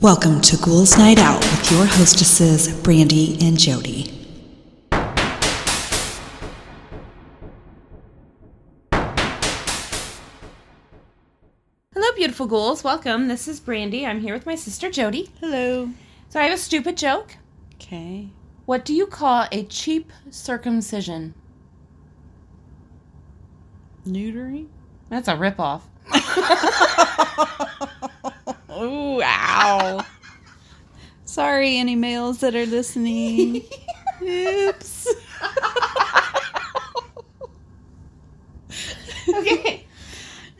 Welcome to Ghouls Night Out with your hostesses, Brandy and Jody. Hello, beautiful ghouls. Welcome. This is Brandy. I'm here with my sister Jody. Hello. So I have a stupid joke. Okay. What do you call a cheap circumcision? Neutering? That's a ripoff. Oh, ow. Sorry, any males that are listening. Oops. okay.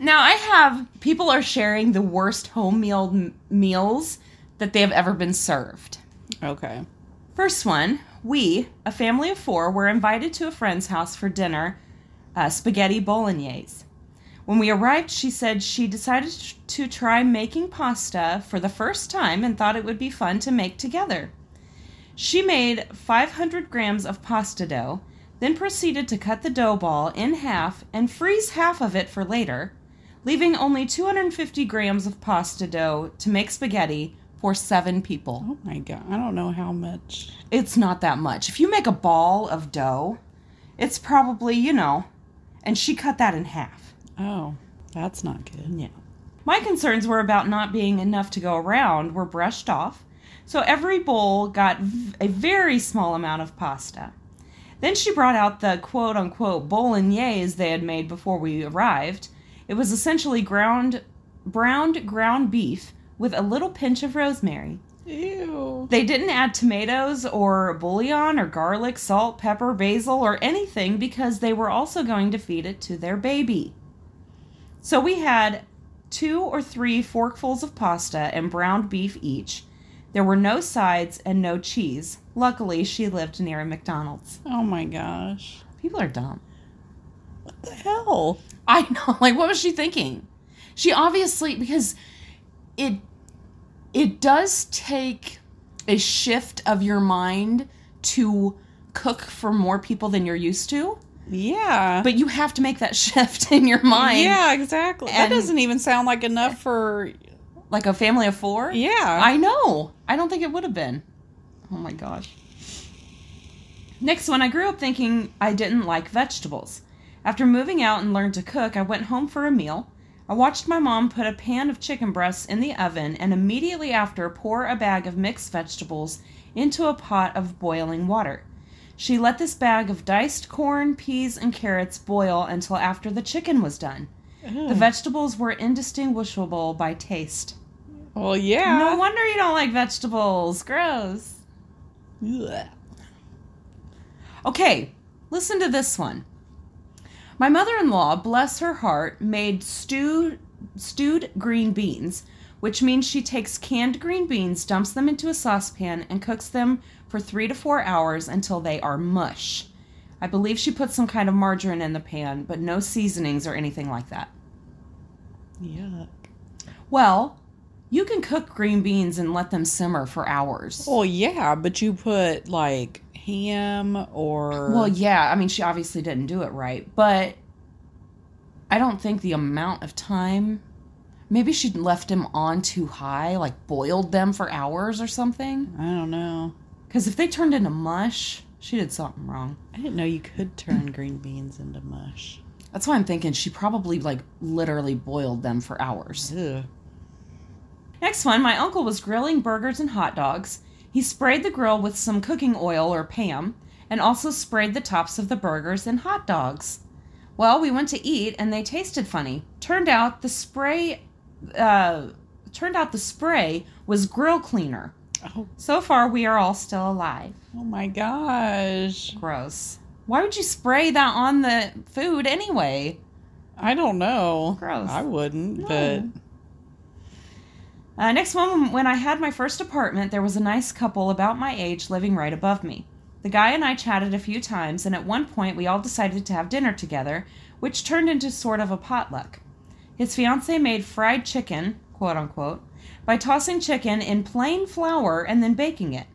Now I have people are sharing the worst home meal m- meals that they have ever been served. Okay. First one, we, a family of four, were invited to a friend's house for dinner, uh, spaghetti bolognese. When we arrived, she said she decided to try making pasta for the first time and thought it would be fun to make together. She made 500 grams of pasta dough, then proceeded to cut the dough ball in half and freeze half of it for later, leaving only 250 grams of pasta dough to make spaghetti for seven people. Oh my god. I don't know how much. It's not that much. If you make a ball of dough, it's probably, you know, and she cut that in half. Oh, that's not good. Yeah. My concerns were about not being enough to go around were brushed off, so every bowl got v- a very small amount of pasta. Then she brought out the quote unquote bolognese they had made before we arrived. It was essentially ground browned ground beef with a little pinch of rosemary. Ew. They didn't add tomatoes or bouillon or garlic, salt, pepper, basil, or anything because they were also going to feed it to their baby. So we had two or three forkfuls of pasta and browned beef each. There were no sides and no cheese. Luckily, she lived near a McDonald's. Oh my gosh. People are dumb. What the hell? I know. Like, what was she thinking? She obviously because it it does take a shift of your mind to cook for more people than you're used to, Yeah. but you have to make that shift in your mind. yeah, exactly. That doesn't even sound like enough for. Like a family of four? Yeah. I know. I don't think it would have been. Oh my gosh. Next one, I grew up thinking I didn't like vegetables. After moving out and learned to cook, I went home for a meal. I watched my mom put a pan of chicken breasts in the oven and immediately after pour a bag of mixed vegetables into a pot of boiling water. She let this bag of diced corn, peas, and carrots boil until after the chicken was done. The oh. vegetables were indistinguishable by taste. well, yeah. No wonder you don't like vegetables. Gross. Ugh. Okay, listen to this one. My mother-in-law, bless her heart, made stewed stewed green beans, which means she takes canned green beans, dumps them into a saucepan, and cooks them for three to four hours until they are mush. I believe she put some kind of margarine in the pan, but no seasonings or anything like that. Yuck. Well, you can cook green beans and let them simmer for hours. Well, yeah, but you put like ham or. Well, yeah, I mean, she obviously didn't do it right, but I don't think the amount of time. Maybe she left them on too high, like boiled them for hours or something. I don't know. Because if they turned into mush, she did something wrong. I didn't know you could turn green beans into mush. That's why I'm thinking she probably, like, literally boiled them for hours. Ugh. Next one, my uncle was grilling burgers and hot dogs. He sprayed the grill with some cooking oil or Pam and also sprayed the tops of the burgers and hot dogs. Well, we went to eat and they tasted funny. Turned out the spray uh turned out the spray was grill cleaner. Oh, So far we are all still alive. oh my gosh. Gross. Why would you spray that on the food anyway? I don't know. Gross. I wouldn't, No. but Uh, next one, when I had my first apartment, there was a nice couple about my age living right above me. The guy and I chatted a few times, and at one point we all decided to have dinner together, which turned into sort of a potluck. His fiance made fried chicken, quote unquote, by tossing chicken in plain flour and then baking it.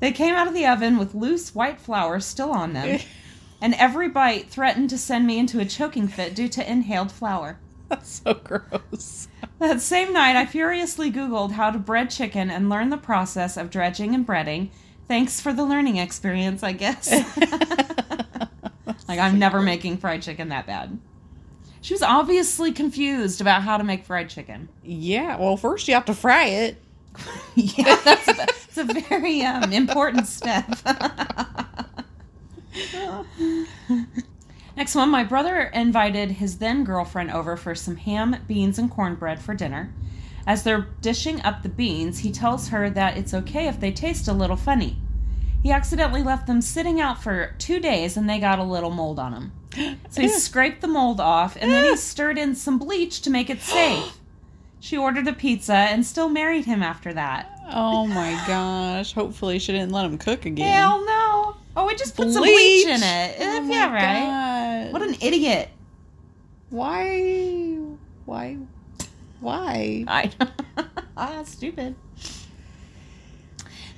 They came out of the oven with loose white flour still on them, and every bite threatened to send me into a choking fit due to inhaled flour. That's so gross. That same night, I furiously Googled how to bread chicken and learn the process of dredging and breading. Thanks for the learning experience, I guess. like, I'm never making fried chicken that bad. She was obviously confused about how to make fried chicken. Yeah. Well, first you have to fry it. yeah, that's a, that's a very um, important step. Next one, my brother invited his then girlfriend over for some ham, beans, and cornbread for dinner. As they're dishing up the beans, he tells her that it's okay if they taste a little funny. He accidentally left them sitting out for two days and they got a little mold on them. So he scraped the mold off and then he stirred in some bleach to make it safe. She ordered a pizza and still married him after that. Oh my gosh. Hopefully she didn't let him cook again. Hell no. Oh, we just put some bleach in it. Oh yeah, right. God. What an idiot. Why? Why? Why? I ah, stupid.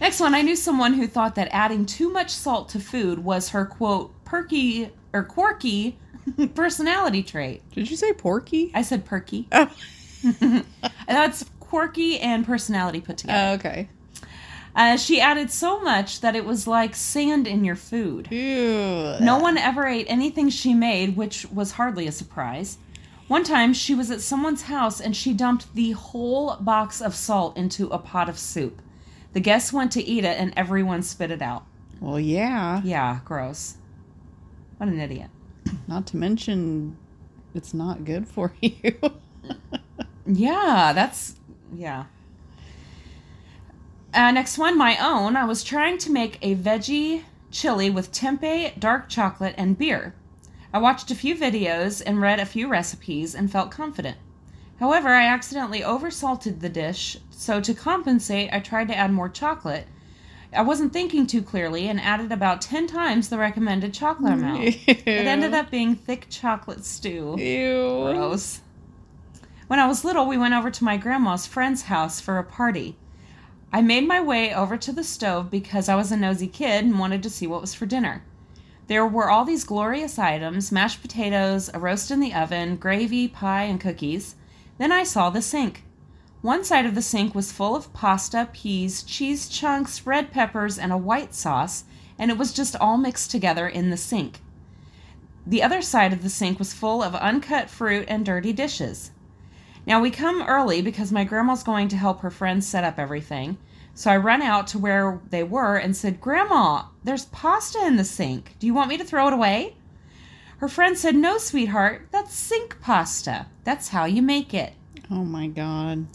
Next one, I knew someone who thought that adding too much salt to food was her quote perky or quirky personality trait. Did you say porky? I said perky. Oh. That's quirky and personality put together. Oh, okay. Uh, she added so much that it was like sand in your food. Ew. No one ever ate anything she made, which was hardly a surprise. One time, she was at someone's house and she dumped the whole box of salt into a pot of soup. The guests went to eat it and everyone spit it out. Well, yeah. Yeah, gross. What an idiot. Not to mention, it's not good for you. Yeah, that's yeah. Uh, next one, my own. I was trying to make a veggie chili with tempeh, dark chocolate, and beer. I watched a few videos and read a few recipes and felt confident. However, I accidentally oversalted the dish, so to compensate, I tried to add more chocolate. I wasn't thinking too clearly and added about 10 times the recommended chocolate amount. It ended up being thick chocolate stew. Ew. Gross. When I was little, we went over to my grandma's friend's house for a party. I made my way over to the stove because I was a nosy kid and wanted to see what was for dinner. There were all these glorious items mashed potatoes, a roast in the oven, gravy, pie, and cookies. Then I saw the sink. One side of the sink was full of pasta, peas, cheese chunks, red peppers, and a white sauce, and it was just all mixed together in the sink. The other side of the sink was full of uncut fruit and dirty dishes. Now we come early because my grandma's going to help her friends set up everything. So I run out to where they were and said, Grandma, there's pasta in the sink. Do you want me to throw it away? Her friend said, No, sweetheart, that's sink pasta. That's how you make it. Oh my god.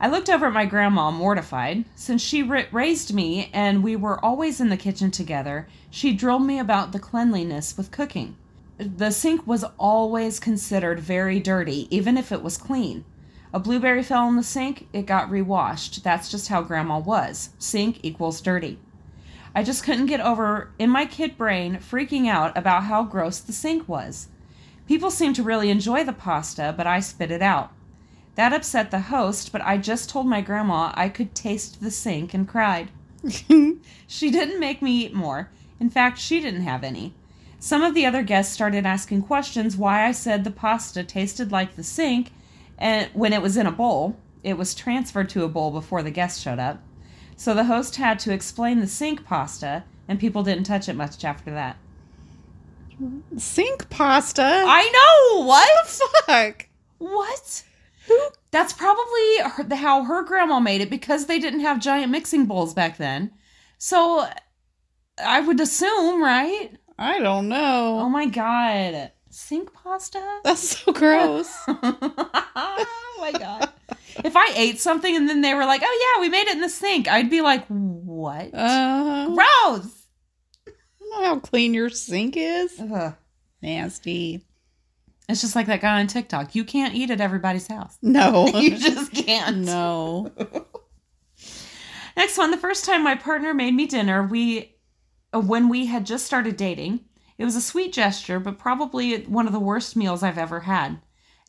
I looked over at my grandma, mortified. Since she ra- raised me and we were always in the kitchen together, she drilled me about the cleanliness with cooking. The sink was always considered very dirty, even if it was clean. A blueberry fell in the sink, it got rewashed. That's just how grandma was. Sink equals dirty. I just couldn't get over, in my kid brain, freaking out about how gross the sink was. People seemed to really enjoy the pasta, but I spit it out. That upset the host, but I just told my grandma I could taste the sink and cried. She didn't make me eat more. In fact, she didn't have any. Some of the other guests started asking questions why I said the pasta tasted like the sink and when it was in a bowl. It was transferred to a bowl before the guests showed up. So the host had to explain the sink pasta, and people didn't touch it much after that. Sink pasta? I know! What? The fuck. What? That's probably her, the- how her grandma made it because they didn't have giant mixing bowls back then. So I would assume, right? I don't know. Oh my god. Sink pasta? That's so gross. oh my god. If I ate something and then they were like, oh yeah, we made it in the sink, I'd be like, what? Uh, Gross! I don't know how clean your sink is. Ugh. Nasty. It's just like that guy on TikTok. You can't eat at everybody's house. No. You just can't. no. Next one, the first time my partner made me dinner, we uh, when we had just started dating. It was a sweet gesture, but probably one of the worst meals I've ever had.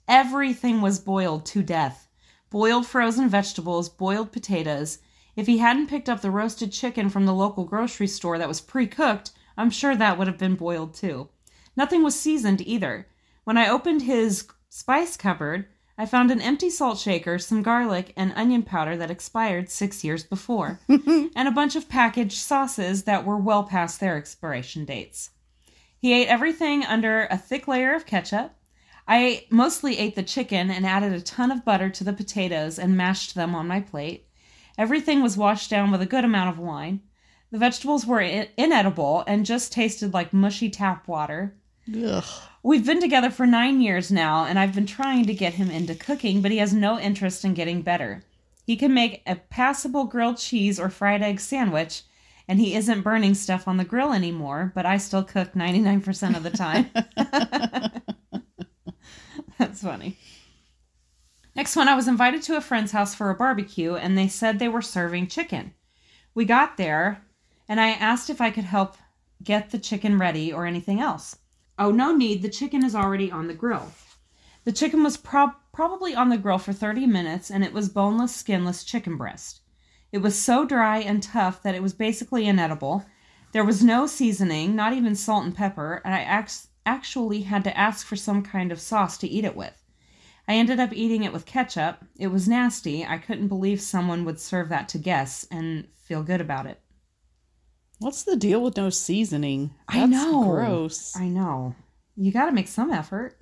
Everything was boiled to death. Boiled frozen vegetables, boiled potatoes. If he hadn't picked up the roasted chicken from the local grocery store that was pre-cooked, I'm sure that would have been boiled too. Nothing was seasoned either. When I opened his spice cupboard, I found an empty salt shaker, some garlic and onion powder that expired six years before, and a bunch of packaged sauces that were well past their expiration dates. He ate everything under a thick layer of ketchup. I mostly ate the chicken and added a ton of butter to the potatoes and mashed them on my plate. Everything was washed down with a good amount of wine. The vegetables were in- inedible and just tasted like mushy tap water. Ugh. We've been together for nine years now, and I've been trying to get him into cooking, but he has no interest in getting better. He can make a passable grilled cheese or fried egg sandwich, and he isn't burning stuff on the grill anymore, but I still cook 99% of the time. That's funny. Next one, I was invited to a friend's house for a barbecue, and they said they were serving chicken. We got there, and I asked if I could help get the chicken ready or anything else. Oh, no need. The chicken is already on the grill. The chicken was prob- probably on the grill for 30 minutes, and it was boneless, skinless chicken breast. It was so dry and tough that it was basically inedible. There was no seasoning, not even salt and pepper, and I ax- actually had to ask for some kind of sauce to eat it with. I ended up eating it with ketchup. It was nasty. I couldn't believe someone would serve that to guests and feel good about it. What's the deal with no seasoning? I know. Gross. I know. You got to make some effort.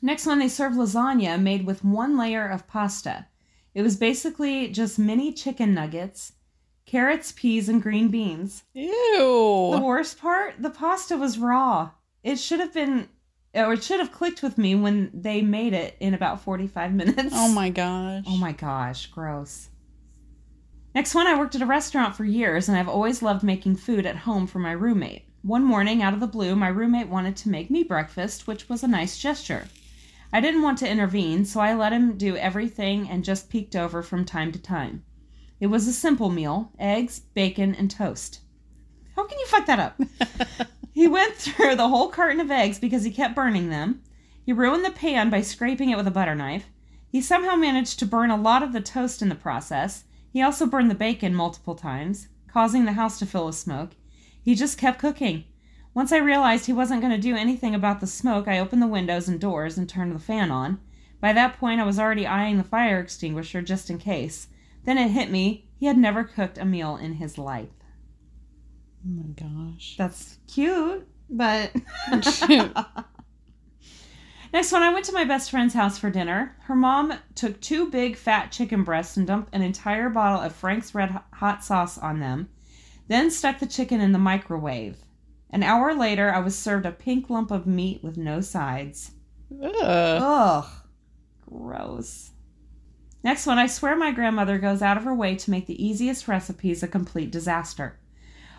Next one, they served lasagna made with one layer of pasta. It was basically just mini chicken nuggets, carrots, peas, and green beans. Ew. The worst part, the pasta was raw. It should have been, or it should have clicked with me when they made it in about 45 minutes. Oh my gosh. Oh my gosh, gross. Next one, I worked at a restaurant for years and I've always loved making food at home for my roommate. One morning, out of the blue, my roommate wanted to make me breakfast, which was a nice gesture. I didn't want to intervene, so I let him do everything and just peeked over from time to time. It was a simple meal eggs, bacon, and toast. How can you fuck that up? he went through the whole carton of eggs because he kept burning them. He ruined the pan by scraping it with a butter knife. He somehow managed to burn a lot of the toast in the process. He also burned the bacon multiple times, causing the house to fill with smoke. He just kept cooking. Once I realized he wasn't going to do anything about the smoke, I opened the windows and doors and turned the fan on. By that point, I was already eyeing the fire extinguisher just in case. Then it hit me he had never cooked a meal in his life. Oh my gosh. That's cute, but. Next one, I went to my best friend's house for dinner. Her mom took two big fat chicken breasts and dumped an entire bottle of Frank's Red Hot sauce on them, then stuck the chicken in the microwave. An hour later, I was served a pink lump of meat with no sides. Ugh. Ugh, gross. Next one, I swear my grandmother goes out of her way to make the easiest recipes a complete disaster.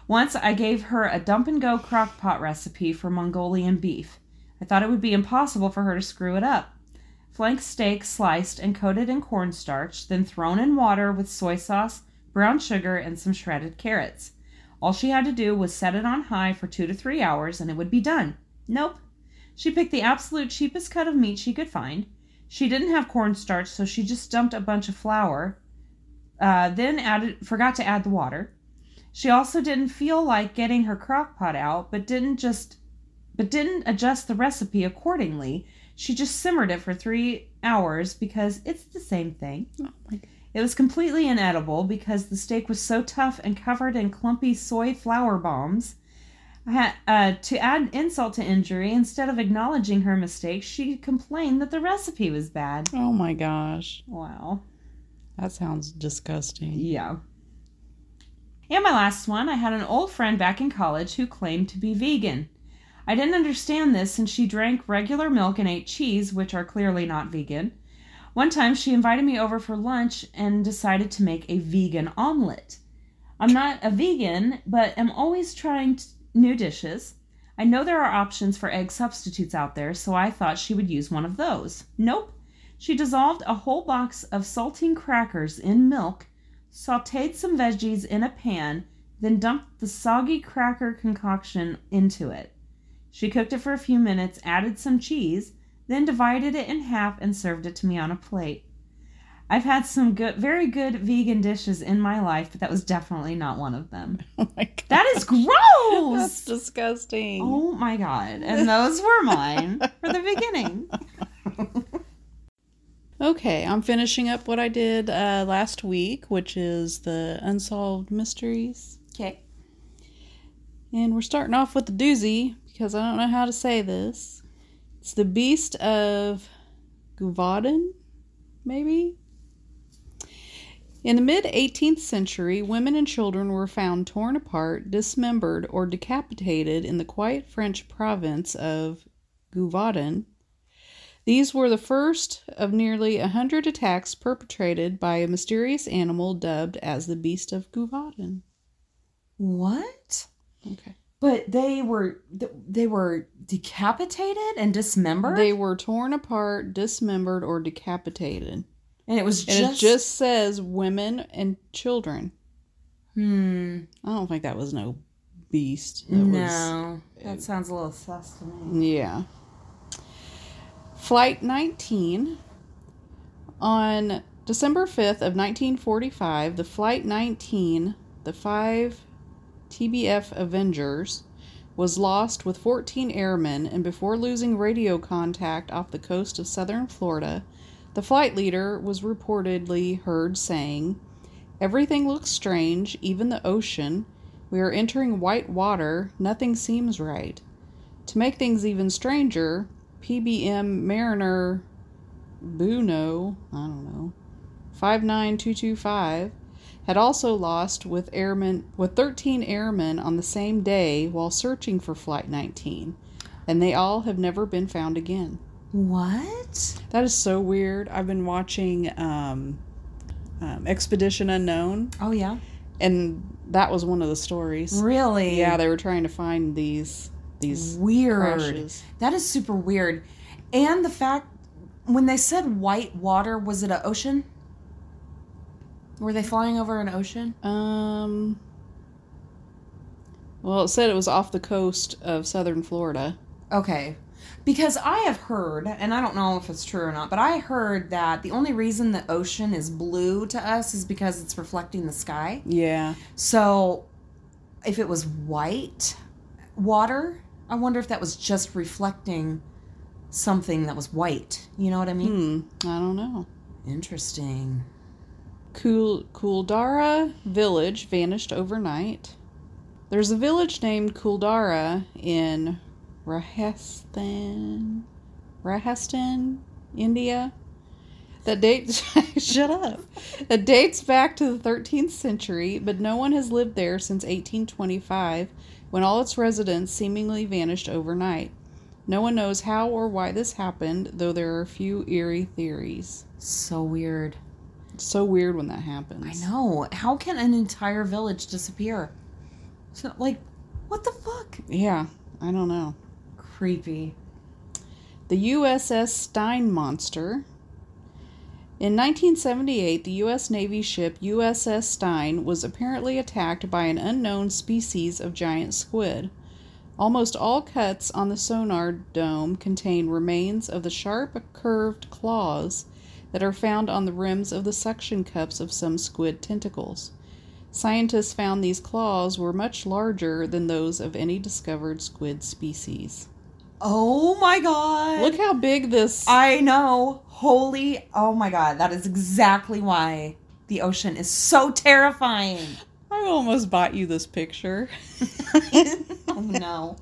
Once I gave her a dump and go crock pot recipe for Mongolian beef. I thought it would be impossible for her to screw it up. Flank steak sliced and coated in cornstarch, then thrown in water with soy sauce, brown sugar, and some shredded carrots. All she had to do was set it on high for two to three hours and it would be done. Nope. She picked the absolute cheapest cut of meat she could find. She didn't have cornstarch, so she just dumped a bunch of flour. Uh, then added, forgot to add the water. She also didn't feel like getting her crock pot out, but didn't just, but didn't adjust the recipe accordingly. She just simmered it for three hours because it's the same thing. Oh It was completely inedible because the steak was so tough and covered in clumpy soy flour bombs. Had, uh, to add insult to injury, instead of acknowledging her mistake, she complained that the recipe was bad. Oh my gosh. Wow. That sounds disgusting. Yeah. And my last one, I had an old friend back in college who claimed to be vegan. I didn't understand this since she drank regular milk and ate cheese, which are clearly not vegan. One time she invited me over for lunch and decided to make a vegan omelet. I'm not a vegan, but am always trying t- new dishes. I know there are options for egg substitutes out there, so I thought she would use one of those. Nope. She dissolved a whole box of saltine crackers in milk, sauteed some veggies in a pan, then dumped the soggy cracker concoction into it. She cooked it for a few minutes, added some cheese, then divided it in half and served it to me on a plate. I've had some good, very good vegan dishes in my life, but that was definitely not one of them. Oh my god. That is That's gross! disgusting. Oh my god. And those were mine for the beginning. Okay, I'm finishing up what I did uh, last week, which is the Unsolved Mysteries. Okay. And we're starting off with the doozy because I don't know how to say this. It's the Beast of Guvadin, maybe? In the mid 18th century, women and children were found torn apart, dismembered, or decapitated in the quiet French province of Guvadin. These were the first of nearly a hundred attacks perpetrated by a mysterious animal dubbed as the Beast of Guvadin. What? Okay. But they were they were decapitated and dismembered. They were torn apart, dismembered, or decapitated. and it was just... And it just says women and children. hmm. I don't think that was no beast. That No, that sounds a little sus to me. Yeah. Flight 19. On December 5th of 1945, the Flight 19, the 5 TBF Avengers, was lost with 14 airmen and before losing radio contact off the coast of southern Florida, the flight leader was reportedly heard saying, Everything looks strange, even the ocean. We are entering white water. Nothing seems right. To make things even stranger, PBM Mariner Buno, I don't know, 59225, had also lost with airmen with 13 airmen on the same day while searching for flight 19, and they all have never been found again. What? That is so weird. I've been watching um, um, Expedition Unknown, Oh yeah. and that was one of the stories. Really? Yeah, they were trying to find these these weird. crashes. That is super weird. And the fact when they said white water, was it an ocean? Were they flying over an ocean? Um. Well, it said it was off the coast of southern Florida. Okay. Because I have heard, and I don't know if it's true or not, but I heard that the only reason the ocean is blue to us is because it's reflecting the sky. Yeah. So if it was white water, I wonder if that was just reflecting something that was white. You know what I mean? Hmm. I don't know. Interesting. Kul Kuldhara village vanished overnight. There's a village named Kuldhara in Rajasthan, Rajasthan, India. That dates shut up. That dates back to the 13th century, but no one has lived there since 1825, when all its residents seemingly vanished overnight. No one knows how or why this happened, though there are a few eerie theories. So weird. It's so weird when that happens. I know. How can an entire village disappear? So, like, what the fuck? Yeah, I don't know. Creepy. The USS Stein Monster. In 1978, the U.S. Navy ship USS Stein was apparently attacked by an unknown species of giant squid. Almost all cuts on the sonar dome contain remains of the sharp, curved claws that are found on the rims of the suction cups of some squid tentacles. Scientists found these claws were much larger than those of any discovered squid species. Oh my god. Look how big this. I know. Holy. Oh my god. That is exactly why the ocean is so terrifying. I almost bought you this picture. oh no.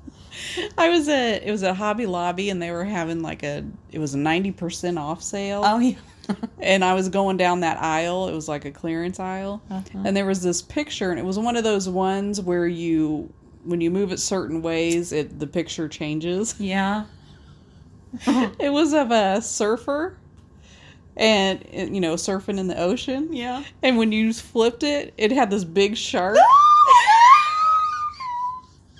I was at it was at Hobby Lobby and they were having like a it was a ninety percent off sale. Oh yeah. and I was going down that aisle. It was like a clearance aisle, Uh-huh. and there was this picture, and it was one of those ones where you, when you move it certain ways, it the picture changes. Yeah. It was of a surfer, and you know, surfing in the ocean. Yeah. And when you flipped it, it had this big shark,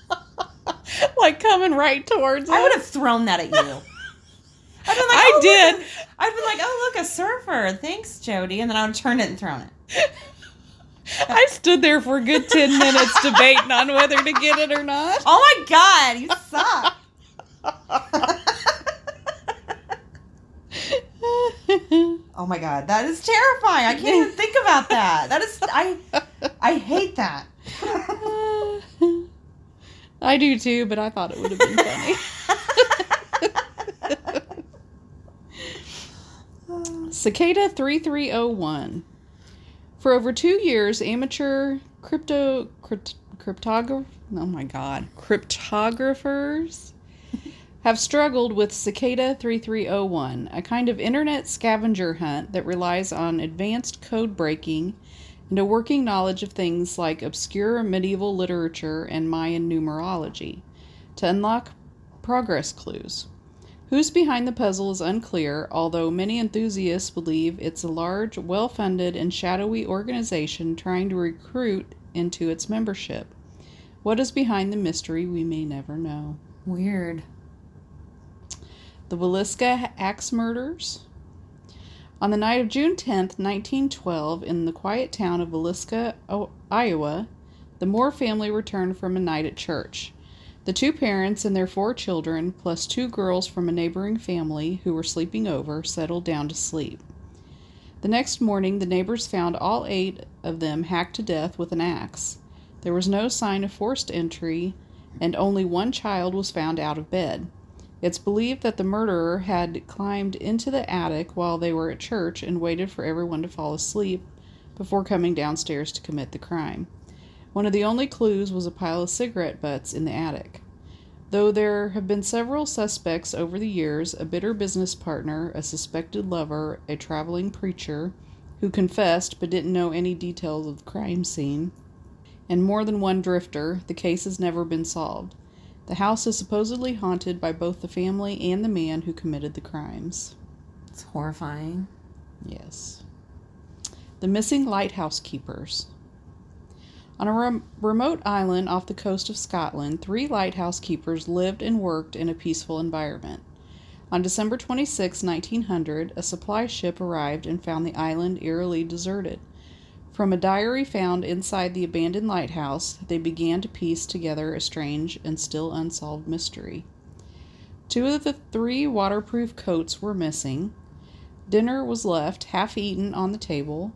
like coming right towards it. I would have thrown that at you. I'd been like, I oh, did. I've been like, oh look, a surfer. Thanks, Jody. And then I would turn it and thrown it. I stood there for a good ten minutes debating on whether to get it or not. Oh my god, you suck. oh my god, that is terrifying. I can't even think about that. That is I I hate that. I do too, but I thought it would have been funny. Cicada 3301. For over two years, amateur crypto crypt, cryptograph oh my god cryptographers have struggled with Cicada 3301, a kind of internet scavenger hunt that relies on advanced code breaking and a working knowledge of things like obscure medieval literature and Mayan numerology to unlock progress clues. Who's behind the puzzle is unclear, although many enthusiasts believe it's a large, well funded, and shadowy organization trying to recruit into its membership. What is behind the mystery, we may never know. Weird. The Villisca Axe Murders. On the night of June 10th, 1912, in the quiet town of Villisca, Iowa, the Moore family returned from a night at church. The two parents and their four children, plus two girls from a neighboring family who were sleeping over, settled down to sleep. The next morning, the neighbors found all eight of them hacked to death with an axe. There was no sign of forced entry, and only one child was found out of bed. It's believed that the murderer had climbed into the attic while they were at church and waited for everyone to fall asleep before coming downstairs to commit the crime. One of the only clues was a pile of cigarette butts in the attic. Though there have been several suspects over the years a bitter business partner, a suspected lover, a traveling preacher who confessed but didn't know any details of the crime scene, and more than one drifter the case has never been solved. The house is supposedly haunted by both the family and the man who committed the crimes. It's horrifying. Yes. The missing lighthouse keepers. On a rem- remote island off the coast of Scotland, three lighthouse keepers lived and worked in a peaceful environment. On December 26, 1900, a supply ship arrived and found the island eerily deserted. From a diary found inside the abandoned lighthouse, they began to piece together a strange and still unsolved mystery. Two of the three waterproof coats were missing. Dinner was left half eaten on the table.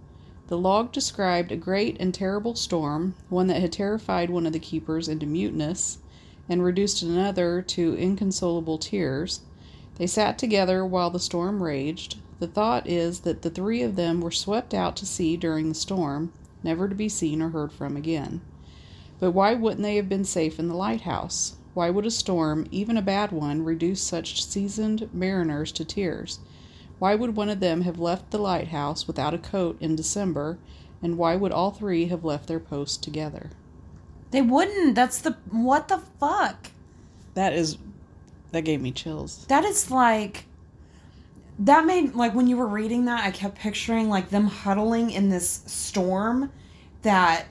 The log described a great and terrible storm, one that had terrified one of the keepers into muteness and reduced another to inconsolable tears. They sat together while the storm raged. The thought is that the three of them were swept out to sea during the storm, never to be seen or heard from again. But why wouldn't they have been safe in the lighthouse? Why would a storm, even a bad one, reduce such seasoned mariners to tears? Why would one of them have left the lighthouse without a coat in December, and why would all three have left their post together? They wouldn't. That's the. What the fuck? That is. That gave me chills. That is like. That made. Like, when you were reading that, I kept picturing, like, them huddling in this storm that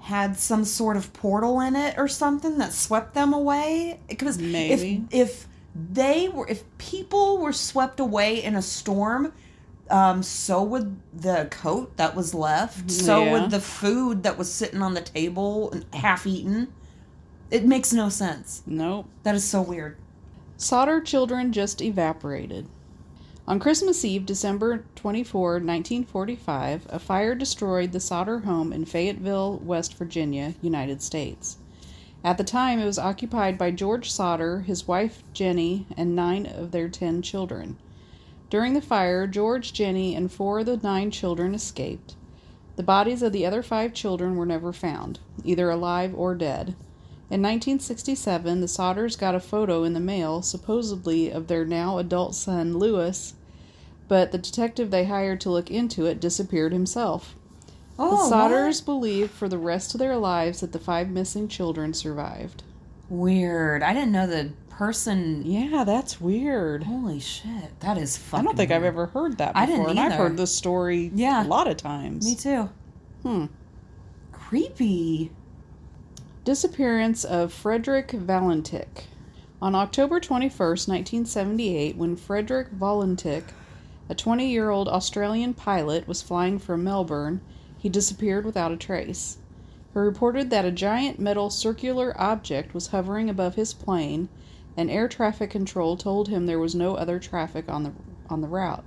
had some sort of portal in it or something that swept them away. Because Maybe. if if they were if people were swept away in a storm, um, so would the coat that was left. So Yeah. would the food that was sitting on the table and half eaten. It makes no sense. Nope. That is so weird. Sodder children just evaporated. On Christmas Eve, December 24, 1945, a fire destroyed the Sodder home in Fayetteville, West Virginia, United States. At the time, it was occupied by George Sodder, his wife Jenny, and nine of their ten children. During the fire, George, Jenny, and four of the nine children escaped. The bodies of the other five children were never found, either alive or dead. In 1967, the Sodders got a photo in the mail, supposedly of their now adult son, Lewis, but the detective they hired to look into it disappeared himself. The Oh, Sodders believed for the rest of their lives that the five missing children survived. Weird. I didn't know the person. Yeah, that's weird. Holy shit. That is fucking. I don't think I've ever heard that before. I didn't and I've heard this story Yeah. a lot of times. Me too. Hmm. Creepy. Disappearance of Frederick Valentich. On October 21st, 1978, when Frederick Valentich, a 20 year old Australian pilot, was flying from Melbourne, he disappeared without a trace. He reported that a giant metal circular object was hovering above his plane, and air traffic control told him there was no other traffic on the, on the route.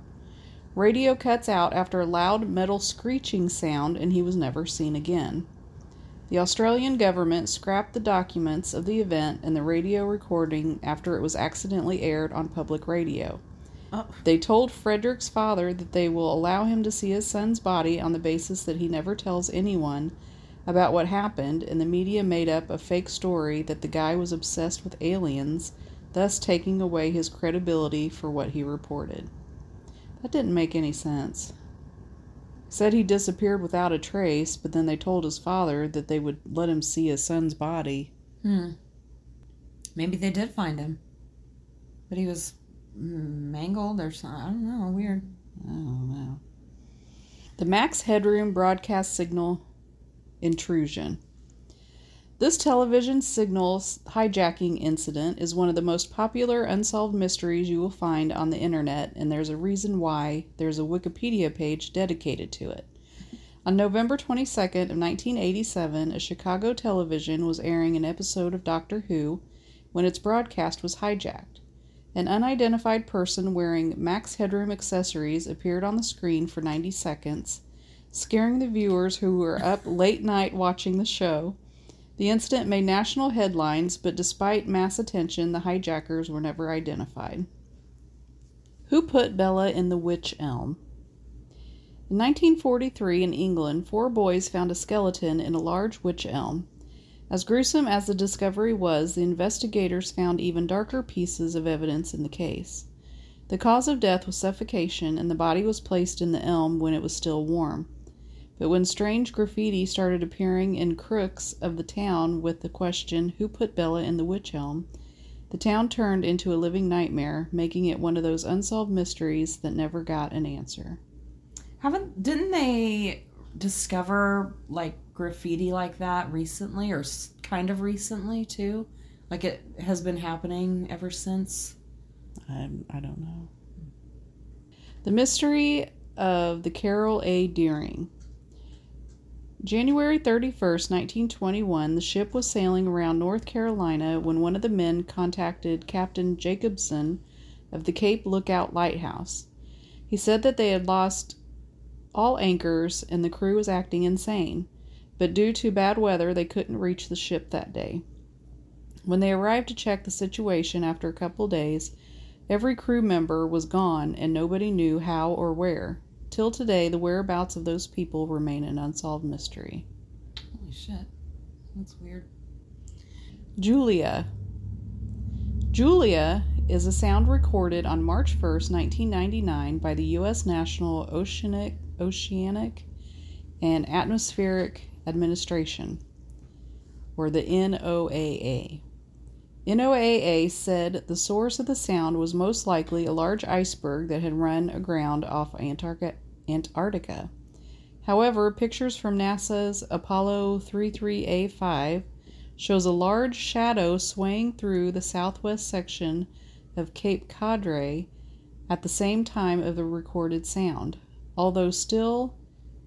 Radio cuts out after a loud metal screeching sound, and he was never seen again. The Australian government scrapped the documents of the event and the radio recording after it was accidentally aired on public radio. Oh. They told Frederick's father that they will allow him to see his son's body on the basis that he never tells anyone about what happened, and the media made up a fake story that the guy was obsessed with aliens, thus taking away his credibility for what he reported. That didn't make any sense. Said he disappeared without a trace, but then they told his father that they would let him see his son's body. Hmm. Maybe they did find him. But he was mangled or something. I don't know. Weird. I don't know. The Max Headroom broadcast signal intrusion. This television signal hijacking incident is one of the most popular unsolved mysteries you will find on the internet, and there's a reason why there's a Wikipedia page dedicated to it. On November 22nd of 1987, a Chicago television was airing an episode of Doctor Who when its broadcast was hijacked. An unidentified person wearing Max Headroom accessories appeared on the screen for 90 seconds, scaring the viewers who were up late night watching the show. The incident made national headlines, but despite mass attention, the hijackers were never identified. Who put Bella in the witch elm? In 1943, in England, four boys found a skeleton in a large witch elm. As gruesome as the discovery was, the investigators found even darker pieces of evidence in the case. The cause of death was suffocation, and the body was placed in the elm when it was still warm. But when strange graffiti started appearing in crooks of the town with the question, Who put Bella in the witch elm? the town turned into a living nightmare, making it one of those unsolved mysteries that never got an answer. Haven't didn't they discover like graffiti like that recently or kind of recently too? Like it has been happening ever since. I, I don't know. The mystery of the Carroll A. Deering. January 31st, 1921, the ship was sailing around North Carolina when one of the men contacted Captain Jacobson of the Cape Lookout Lighthouse. He said that they had lost all anchors and the crew was acting insane, but due to bad weather, they couldn't reach the ship that day. When they arrived to check the situation after a couple days, every crew member was gone and nobody knew how or where. Till today, the whereabouts of those people remain an unsolved mystery. Holy shit. That's weird. Julia. Julia is a sound recorded on March 1st, 1999 by the U.S. National Oceanic, Oceanic and Atmospheric Administration, or the NOAA. NOAA said the source of the sound was most likely a large iceberg that had run aground off Antarctica. However, pictures from NASA's Apollo 33A5 shows a large shadow swaying through the southwest section of Cape Cadre at the same time of the recorded sound. Although still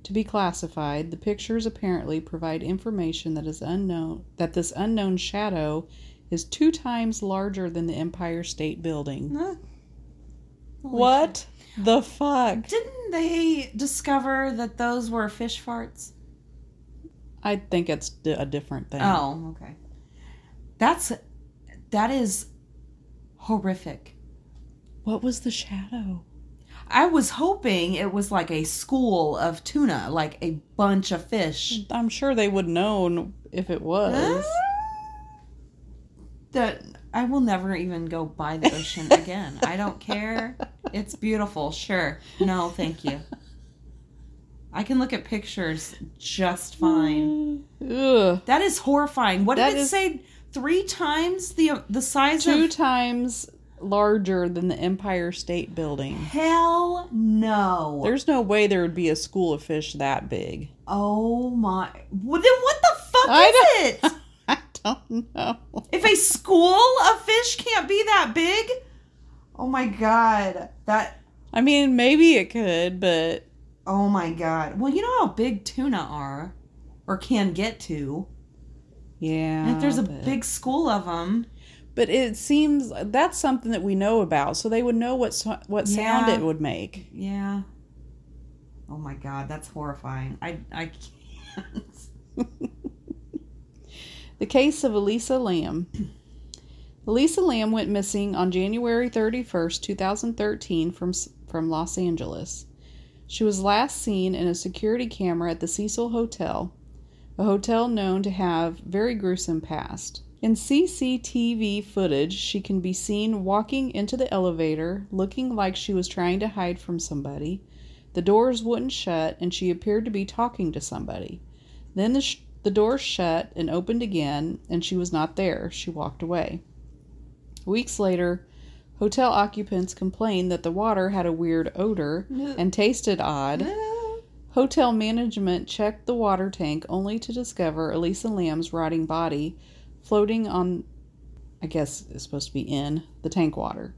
to be classified, the pictures apparently provide information that is unknown that this unknown shadow is two times larger than the Empire State Building. Huh? What the fuck? Didn't they discover that those were fish farts? I think it's a different thing. Oh, okay. That's that is horrific. What was the shadow? I was hoping it was like a school of tuna, like a bunch of fish. I'm sure they would known if it was. That I will never even go by the ocean again. I don't care. It's beautiful, sure. No, thank you. I can look at pictures just fine. Ugh. That is horrifying. What That did it is- say? Three times the the size Two of times larger than the Empire State Building. hell no. There's no way there would be a school of fish that big. oh my. Well, then what the fuck I is it? I don't know. If a school of fish can't be that big, oh my god, that. I mean, maybe it could, but Oh my god. Well, you know how big tuna are, or can get to. yeah. And if there's a but- big school of them, but it seems that's something that we know about, so they would know what so- what sound Yeah. it would make. yeah. Oh my god, that's horrifying. I I can't. The case of Elisa Lam. Elisa Lam went missing on January 31st, 2013, from, from Los Angeles. She was last seen in a security camera at the Cecil Hotel, a hotel known to have very gruesome past. In CCTV footage, she can be seen walking into the elevator, looking like she was trying to hide from somebody. The doors wouldn't shut, and she appeared to be talking to somebody. Then the, sh- the doors shut and opened again, and she was not there. She walked away. Weeks later, hotel occupants complained that the water had a weird odor and tasted odd. Hotel management checked the water tank only to discover Elisa Lam's rotting body floating on, I guess it's supposed to be in, the tank water.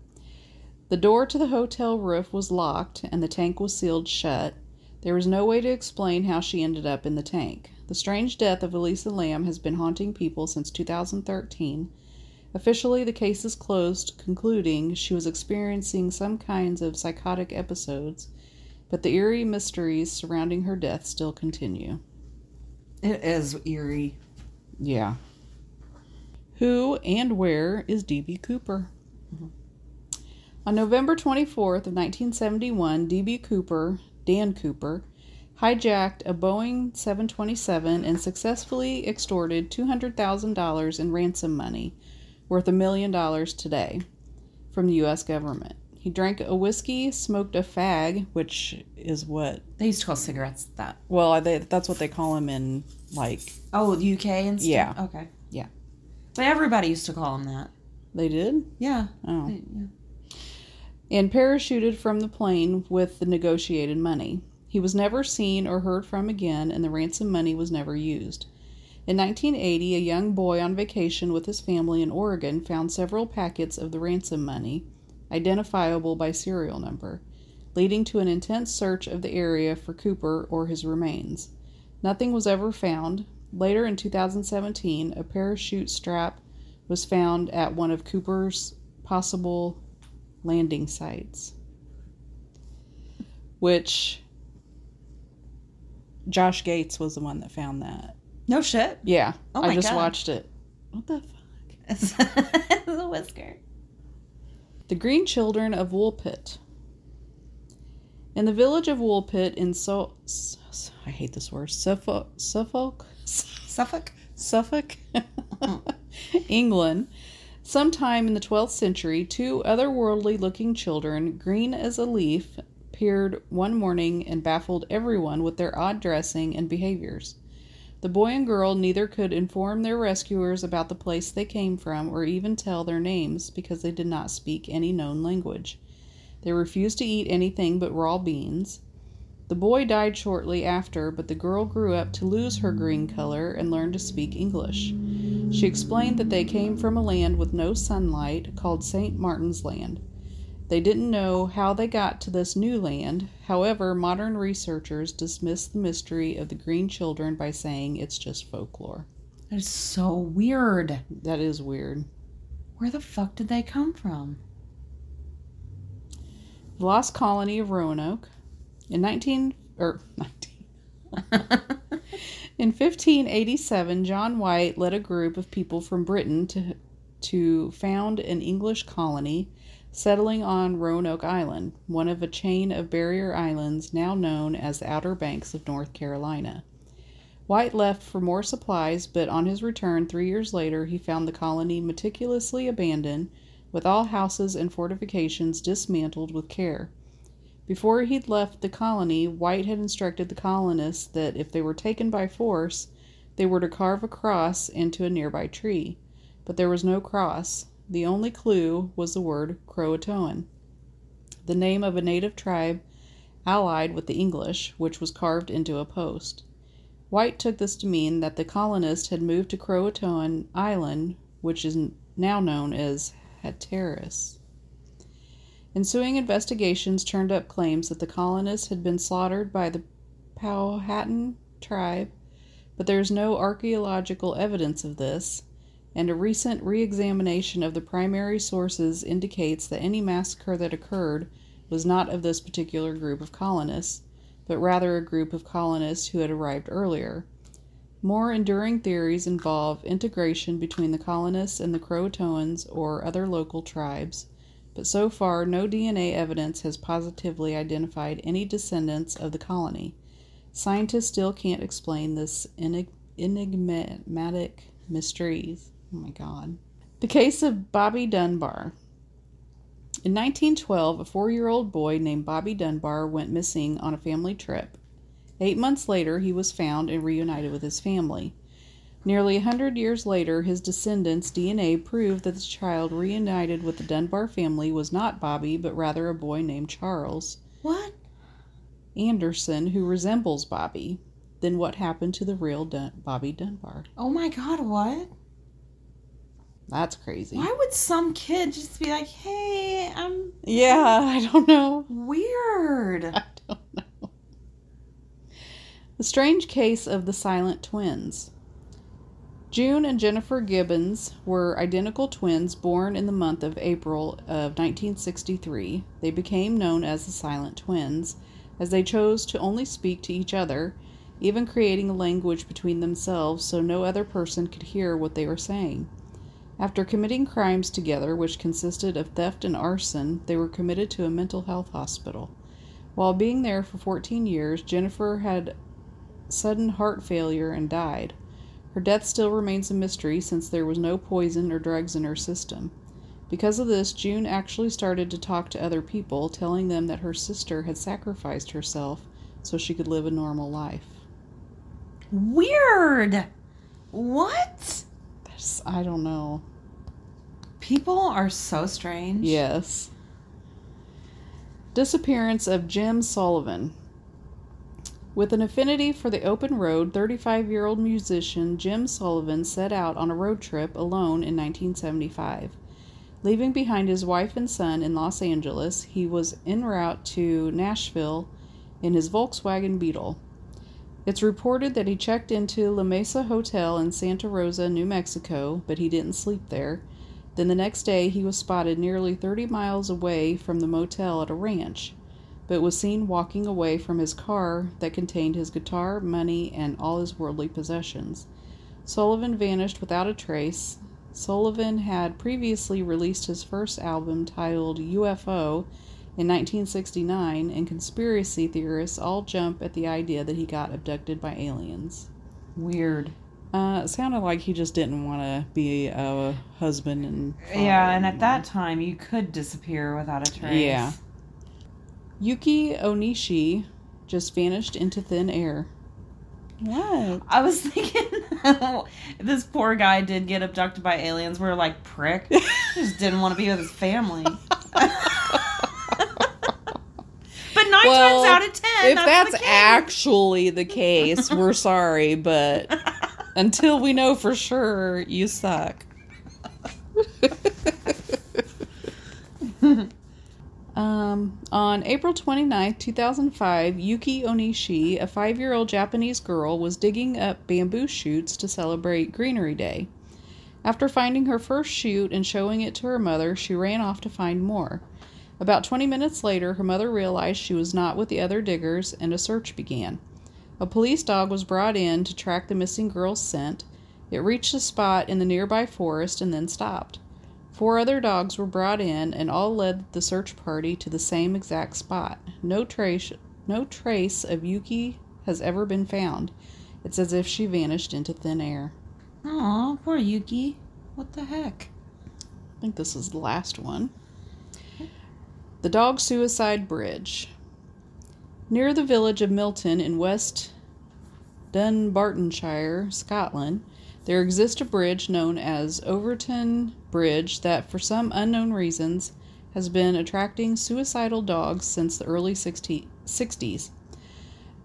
The door to the hotel roof was locked and the tank was sealed shut. There was no way to explain how she ended up in the tank. The strange death of Elisa Lam has been haunting people since 2013. Officially, the case is closed, concluding she was experiencing some kinds of psychotic episodes, but the eerie mysteries surrounding her death still continue. It is eerie. Yeah. Who and where is D.B. Cooper? Mm-hmm. On November 24th of 1971, D.B. Cooper, Dan Cooper, hijacked a Boeing 727 and successfully extorted $200,000 in ransom money, worth a million dollars today, from the U.S. government. He drank a whiskey, smoked a fag, which is what, They used to call cigarettes that. well, they, that's what they call them in, like, Oh, the UK and stuff? Yeah. Okay. But everybody used to call him that. they did? Yeah. Oh. They- yeah. and parachuted from the plane with the negotiated money. He was never seen or heard from again, and the ransom money was never used. In 1980, a young boy on vacation with his family in Oregon found several packets of the ransom money, identifiable by serial number, leading to an intense search of the area for Cooper or his remains. Nothing was ever found. Later in 2017, a parachute strap was found at one of Cooper's possible landing sites. Which Josh Gates was the one that found that. No shit. Yeah, Oh I just God. watched it. What the fuck? It's a whisker. The Green Children of Woolpit. In the village of Woolpit in so, S- I hate this word Suffolk Suffolk Suffolk? Suffolk, England. Sometime in the 12th century, two otherworldly looking children, green as a leaf, appeared one morning and baffled everyone with their odd dressing and behaviors. The boy and girl neither could inform their rescuers about the place they came from or even tell their names because they did not speak any known language. They refused to eat anything but raw beans. The boy died shortly after, but the girl grew up to lose her green color and learn to speak English. She explained that they came from a land with no sunlight called St. Martin's Land. They didn't know how they got to this new land. However, modern researchers dismiss the mystery of the green children by saying it's just folklore. That is so weird. That is weird. Where the fuck did they come from? The lost colony of Roanoke in 19 or 19 In 1587, John White led a group of people from Britain to, to found an English colony settling on Roanoke Island, one of a chain of barrier islands now known as the Outer Banks of North Carolina. White left for more supplies, but on his return three years later, he found the colony meticulously abandoned, with all houses and fortifications dismantled with care. Before he'd left the colony, White had instructed the colonists that if they were taken by force, they were to carve a cross into a nearby tree. But there was no cross. The only clue was the word Croatoan, the name of a native tribe allied with the English, which was carved into a post. White took this to mean that the colonists had moved to Croatoan Island, which is now known as Hatteras. Ensuing investigations turned up claims that the colonists had been slaughtered by the Powhatan tribe, but there is no archaeological evidence of this, and a recent re examination of the primary sources indicates that any massacre that occurred was not of this particular group of colonists, but rather a group of colonists who had arrived earlier. More enduring theories involve integration between the colonists and the Croatoans or other local tribes, but so far no DNA evidence has positively identified any descendants of the colony. Scientists still can't explain this enig- enigmatic mysteries. Oh my god. The case of Bobby Dunbar. In 1912, a four year old boy named Bobby Dunbar went missing on a family trip. Eight months later, he was found and reunited with his family. Nearly a hundred years later, his descendants' DNA proved that the child reunited with the Dunbar family was not Bobby, but rather a boy named Charles What? Anderson, who resembles Bobby. Then what happened to the real Dun- Bobby Dunbar? Oh my god, what? That's crazy. Why would some kid just be like, hey, I'm Yeah, I don't know. weird? I don't know. The strange case of the silent twins. June and Jennifer Gibbons were identical twins born in the month of April of 1963. They became known as the Silent Twins as they chose to only speak to each other, even creating a language between themselves so no other person could hear what they were saying. After committing crimes together, which consisted of theft and arson, they were committed to a mental health hospital. While being there for 14 years, Jennifer had sudden heart failure and died. Her death still remains a mystery since there was no poison or drugs in her system. Because of this, June actually started to talk to other people, telling them that her sister had sacrificed herself so she could live a normal life. Weird. What? That's, I don't know. People are so strange. Yes. Disappearance of Jim Sullivan. With an affinity for the open road, 35 year old musician Jim Sullivan set out on a road trip alone in 1975. Leaving behind his wife and son in Los Angeles, he was en route to Nashville in his Volkswagen Beetle. It's reported that he checked into La Mesa Hotel in Santa Rosa, New Mexico, but he didn't sleep there. Then the next day, he was spotted nearly 30 miles away from the motel at a ranch, but was seen walking away from his car that contained his guitar, money, and all his worldly possessions. Sullivan vanished without a trace. Sullivan had previously released his first album titled UFO in 1969, and conspiracy theorists all jump at the idea that he got abducted by aliens. Weird. Uh, it sounded like he just didn't want to be a husband and Yeah, and at that time, you could disappear without a trace. Yeah. Yuki Onishi just vanished into thin air. What? I was thinking, this poor guy did get abducted by aliens. We're like, prick. just didn't want to be with his family. but nine Well, times out of ten, if that's, that's the actually the case, we're sorry, but until we know for sure, you suck. Um, on April 29, 2005, Yuki Onishi, a five year old Japanese girl, was digging up bamboo shoots to celebrate Greenery Day. After finding her first shoot and showing it to her mother, she ran off to find more. About 20 minutes later, her mother realized she was not with the other diggers and a search began. A police dog was brought in to track the missing girl's scent. It reached a spot in the nearby forest and then stopped. Four other dogs were brought in and all led the search party to the same exact spot. No trace no trace of Yuki has ever been found. It's as if she vanished into thin air. Aw, poor Yuki. What the heck? I think this is the last one. The Dog Suicide Bridge. Near the village of Milton in West Dunbartonshire, Scotland, there exists a bridge known as Overtoun Bridge that, for some unknown reasons, has been attracting suicidal dogs since the early 60, 60s.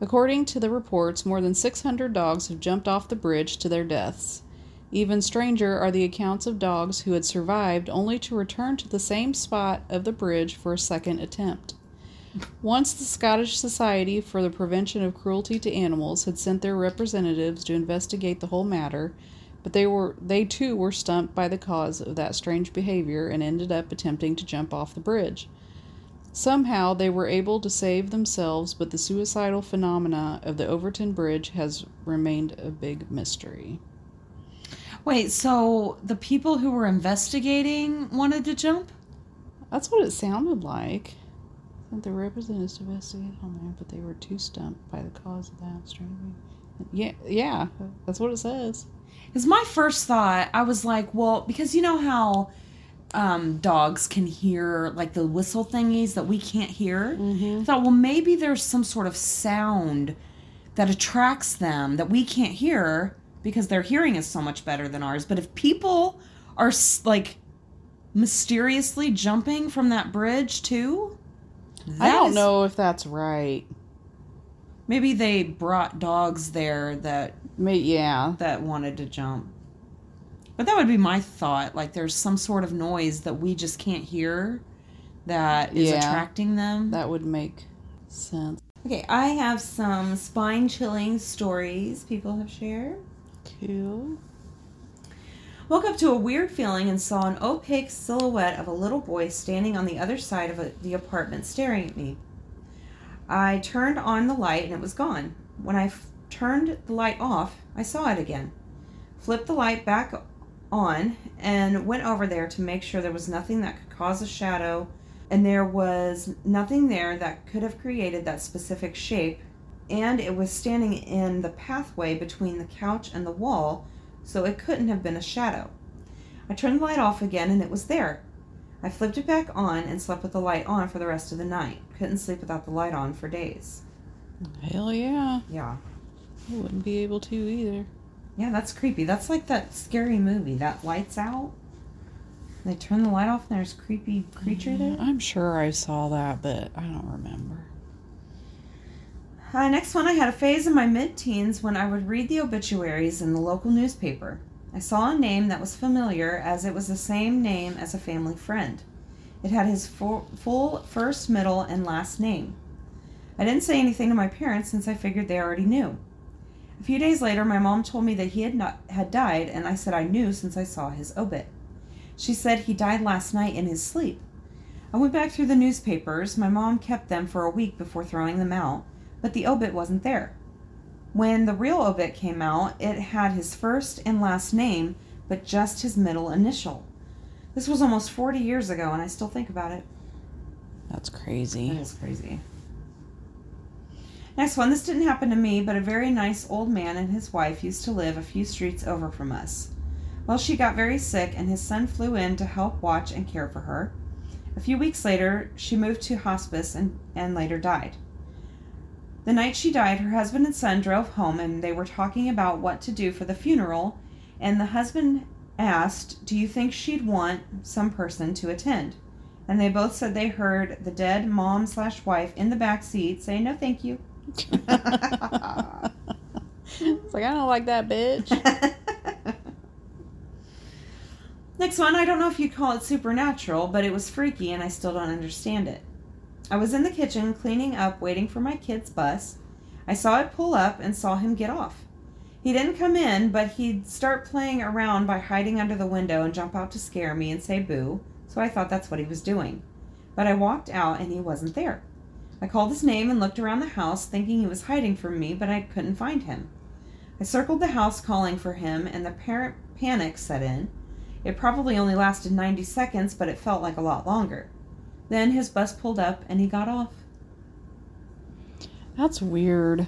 According to the reports, more than 600 dogs have jumped off the bridge to their deaths. Even stranger are the accounts of dogs who had survived only to return to the same spot of the bridge for a second attempt. Once the Scottish Society for the Prevention of Cruelty to Animals had sent their representatives to investigate the whole matter, but they were they too were stumped by the cause of that strange behavior and ended up attempting to jump off the bridge. Somehow they were able to save themselves, but the suicidal phenomena of the Overtoun Bridge has remained a big mystery. Wait, so the people who were investigating wanted to jump? That's what it sounded like. That the representatives investigated on there, but they were too stumped by the cause of that strange. Yeah, yeah, that's what it says. Because my first thought, I was like, well, because you know how um, dogs can hear like the whistle thingies that we can't hear. I thought, well, maybe there's some sort of sound that attracts them that we can't hear because their hearing is so much better than ours. But if people are like mysteriously jumping from that bridge too, I don't is- know if that's right. Maybe they brought dogs there that May yeah, that wanted to jump. But that would be my thought. Like there's some sort of noise that we just can't hear that is Yeah. attracting them. that would make sense. Okay, I have some spine chilling stories people have shared. Cool. Woke up to a weird feeling and saw an opaque silhouette of a little boy standing on the other side of a, the apartment staring at me. I turned on the light and it was gone. When I f- turned the light off, I saw it again. Flipped the light back on and went over there to make sure there was nothing that could cause a shadow and there was nothing there that could have created that specific shape and it was standing in the pathway between the couch and the wall so it couldn't have been a shadow. I turned the light off again and it was there. I flipped it back on and slept with the light on for the rest of the night. Couldn't sleep without the light on for days. Hell yeah. Yeah. I wouldn't be able to either. Yeah, that's creepy. That's like that scary movie, that lights out. They turn the light off and there's a creepy creature there. I'm sure I saw that, but I don't remember. Uh, next one, I had a phase in my mid teens when I would read the obituaries in the local newspaper. I saw a name that was familiar as it was the same name as a family friend. It had his full, full first, middle, and last name. I didn't say anything to my parents since I figured they already knew. A few days later, my mom told me that he had not had died, and I said I knew since I saw his obit. She said he died last night in his sleep. I went back through the newspapers. My mom kept them for a week before throwing them out, but the obit wasn't there. When the real obit came out, it had his first and last name, but just his middle initial. This was almost 40 years ago, and I still think about it. That's crazy. That is crazy. Next one. This didn't happen to me, but a very nice old man and his wife used to live a few streets over from us. Well, she got very sick, and his son flew in to help watch and care for her. A few weeks later, she moved to hospice and, and later died. The night she died, her husband and son drove home and they were talking about what to do for the funeral. And the husband asked, Do you think she'd want some person to attend? And they both said they heard the dead mom slash wife in the back seat say, No, thank you. it's like I don't like that bitch. Next one, I don't know if you'd call it supernatural, but it was freaky and I still don't understand it. I was in the kitchen cleaning up, waiting for my kid's bus. I saw it pull up and saw him get off. He didn't come in, but he'd start playing around by hiding under the window and jump out to scare me and say boo, so I thought that's what he was doing. But I walked out and he wasn't there. I called his name and looked around the house, thinking he was hiding from me, but I couldn't find him. I circled the house calling for him, and the parent panic set in. It probably only lasted 90 seconds, but it felt like a lot longer. Then his bus pulled up and he got off. That's weird.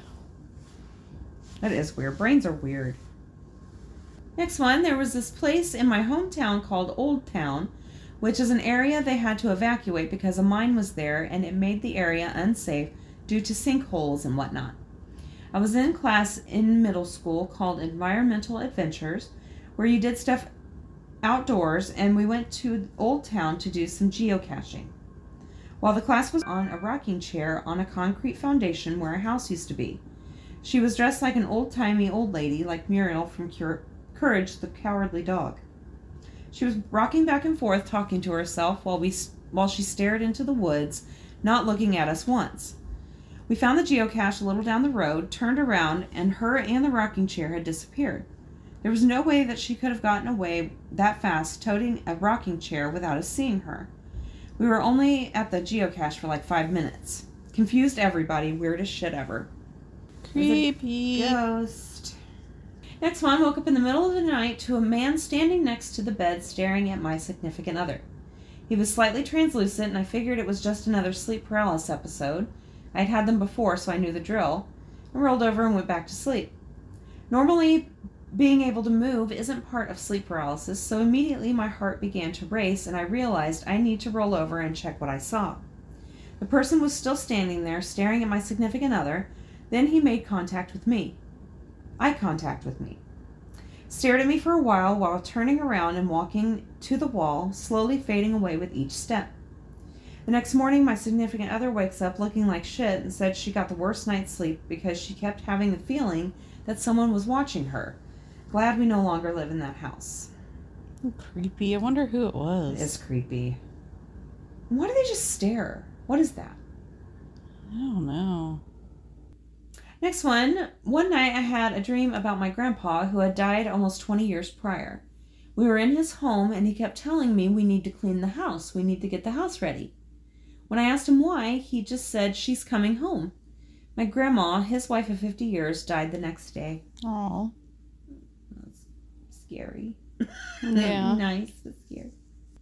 That is weird. Brains are weird. Next one, there was this place in my hometown called Old Town, which is an area they had to evacuate because a mine was there and it made the area unsafe due to sinkholes and whatnot. I was in class in middle school called Environmental Adventures, where you did stuff outdoors, and we went to Old Town to do some geocaching. While the class was on a rocking chair on a concrete foundation where a house used to be. She was dressed like an old timey old lady, like Muriel from Cur- Courage the Cowardly Dog. She was rocking back and forth, talking to herself while we while she stared into the woods, not looking at us once. We found the geocache a little down the road, turned around, and her and the rocking chair had disappeared. There was no way that she could have gotten away that fast toting a rocking chair without us seeing her. We were only at the geocache for like five minutes. Confused everybody, weirdest shit ever. Creepy. Ghost. Next one, woke up in the middle of the night to a man standing next to the bed staring at my significant other. He was slightly translucent, and I figured it was just another sleep paralysis episode. I had had them before, so I knew the drill. I rolled over and went back to sleep. Normally, being able to move isn't part of sleep paralysis, so immediately my heart began to race, and I realized I need to roll over and check what I saw. The person was still standing there, staring at my significant other. Then he made contact with me. Eye contact with me. Stared at me for a while while turning around and walking to the wall, slowly fading away with each step. The next morning, my significant other wakes up looking like shit and said she got the worst night's sleep because she kept having the feeling that someone was watching her. Glad we no longer live in that house. Creepy. I wonder who it was. It's creepy. Why do they just stare? What is that? I don't know. Next one. One night I had a dream about my grandpa who had died almost 20 years prior. We were in his home and he kept telling me we need to clean the house. We need to get the house ready. When I asked him why, he just said she's coming home. My grandma, his wife of 50 years, died the next day. Oh. Scary. Yeah. nice, but scary.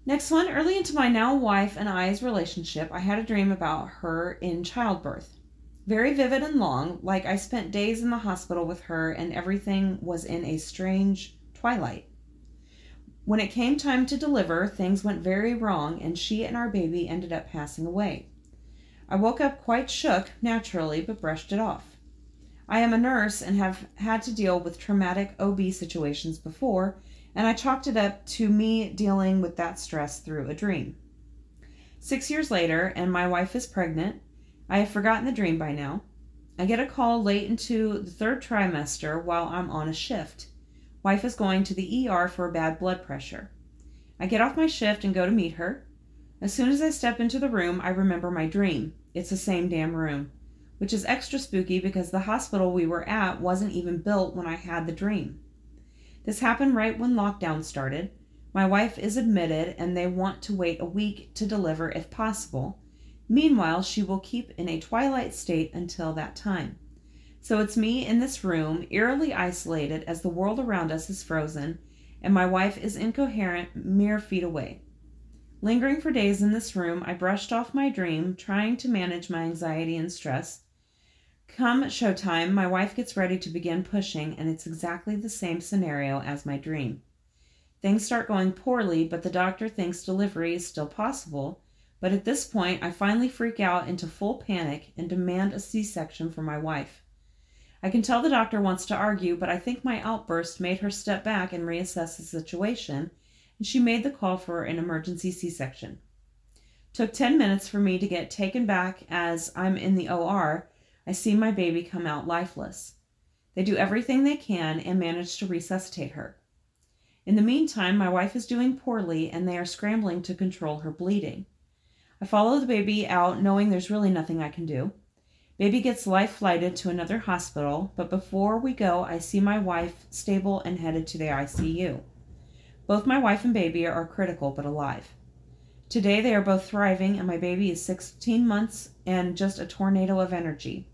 Next one. Early into my now wife and I's relationship, I had a dream about her in childbirth. Very vivid and long, like I spent days in the hospital with her and everything was in a strange twilight. When it came time to deliver, things went very wrong and she and our baby ended up passing away. I woke up quite shook, naturally, but brushed it off. I am a nurse and have had to deal with traumatic OB situations before, and I chalked it up to me dealing with that stress through a dream. Six years later, and my wife is pregnant. I have forgotten the dream by now. I get a call late into the third trimester while I'm on a shift. Wife is going to the ER for a bad blood pressure. I get off my shift and go to meet her. As soon as I step into the room, I remember my dream. It's the same damn room, which is extra spooky because the hospital we were at wasn't even built when I had the dream. This happened right when lockdown started. My wife is admitted and they want to wait a week to deliver if possible. Meanwhile, she will keep in a twilight state until that time. So it's me in this room, eerily isolated as the world around us is frozen, and my wife is incoherent mere feet away. Lingering for days in this room, I brushed off my dream, trying to manage my anxiety and stress. Come showtime, my wife gets ready to begin pushing, and it's exactly the same scenario as my dream. Things start going poorly, but the doctor thinks delivery is still possible. But at this point, I finally freak out into full panic and demand a C section for my wife. I can tell the doctor wants to argue, but I think my outburst made her step back and reassess the situation, and she made the call for an emergency C section. Took 10 minutes for me to get taken back as I'm in the OR. I see my baby come out lifeless. They do everything they can and manage to resuscitate her. In the meantime, my wife is doing poorly and they are scrambling to control her bleeding. I follow the baby out knowing there's really nothing I can do. Baby gets life flighted to another hospital, but before we go, I see my wife stable and headed to the ICU. Both my wife and baby are critical but alive. Today they are both thriving, and my baby is 16 months and just a tornado of energy.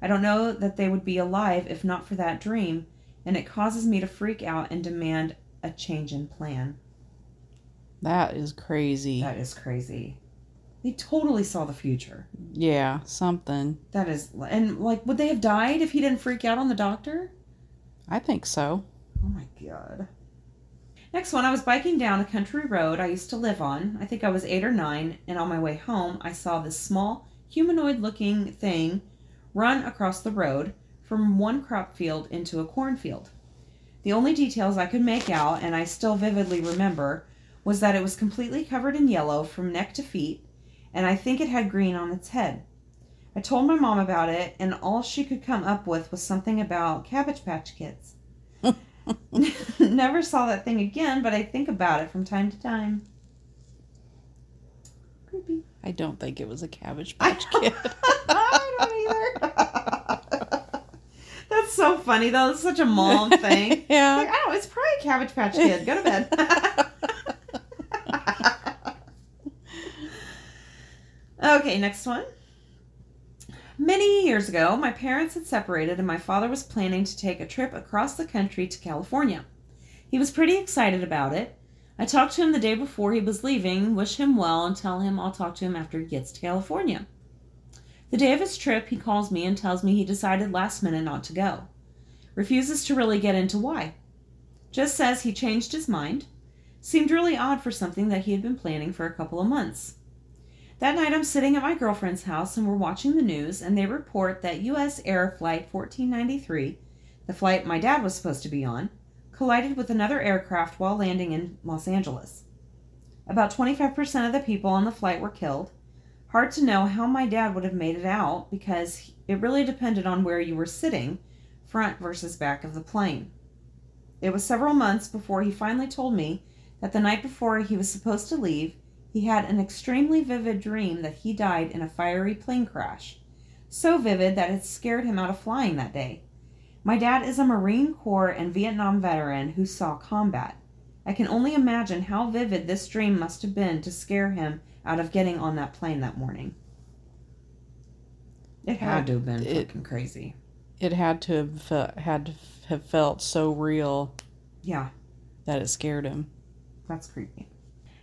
I don't know that they would be alive if not for that dream, and it causes me to freak out and demand a change in plan. That is crazy. That is crazy. They totally saw the future. yeah, something. That is, and like, would they have died if he didn't freak out on the doctor? I think so. Oh my god. Next one, I was biking down a country road I used to live on. I think I was eight or nine, and on my way home, I saw this small, humanoid looking thing run across the road from one crop field into a cornfield. The only details I could make out, and I still vividly remember, was that it was completely covered in yellow from neck to feet, and I think it had green on its head. I told my mom about it, and all she could come up with was something about Cabbage Patch Kids. Never saw that thing again, but I think about it from time to time. Creepy. I don't think it was a Cabbage Patch Kid. I don't either. That's so funny though. It's such a mom thing. Like, yeah. oh, it's probably a Cabbage Patch Kid. Go to bed. Okay, next one. Many years ago, my parents had separated and my father was planning to take a trip across the country to California. He was pretty excited about it. I talked to him the day before he was leaving, wish him well, and tell him I'll talk to him after he gets to California. The day of his trip, he calls me and tells me he decided last minute not to go. Refuses to really get into why. Just says he changed his mind. Seemed really odd for something that he had been planning for a couple of months. That night, I'm sitting at my girlfriend's house and we're watching the news, and they report that U.S. Air Flight 1493, the flight my dad was supposed to be on, collided with another aircraft while landing in Los Angeles. About 25% of the people on the flight were killed. Hard to know how my dad would have made it out because it really depended on where you were sitting, front versus back of the plane. It was several months before he finally told me that the night before he was supposed to leave, he had an extremely vivid dream that he died in a fiery plane crash. So vivid that it scared him out of flying that day. My dad is a Marine Corps and Vietnam veteran who saw combat. I can only imagine how vivid this dream must have been to scare him out of getting on that plane that morning. It had to have been It- fucking crazy. It had to have fe- had to have felt so real Yeah. that it scared him. That's creepy.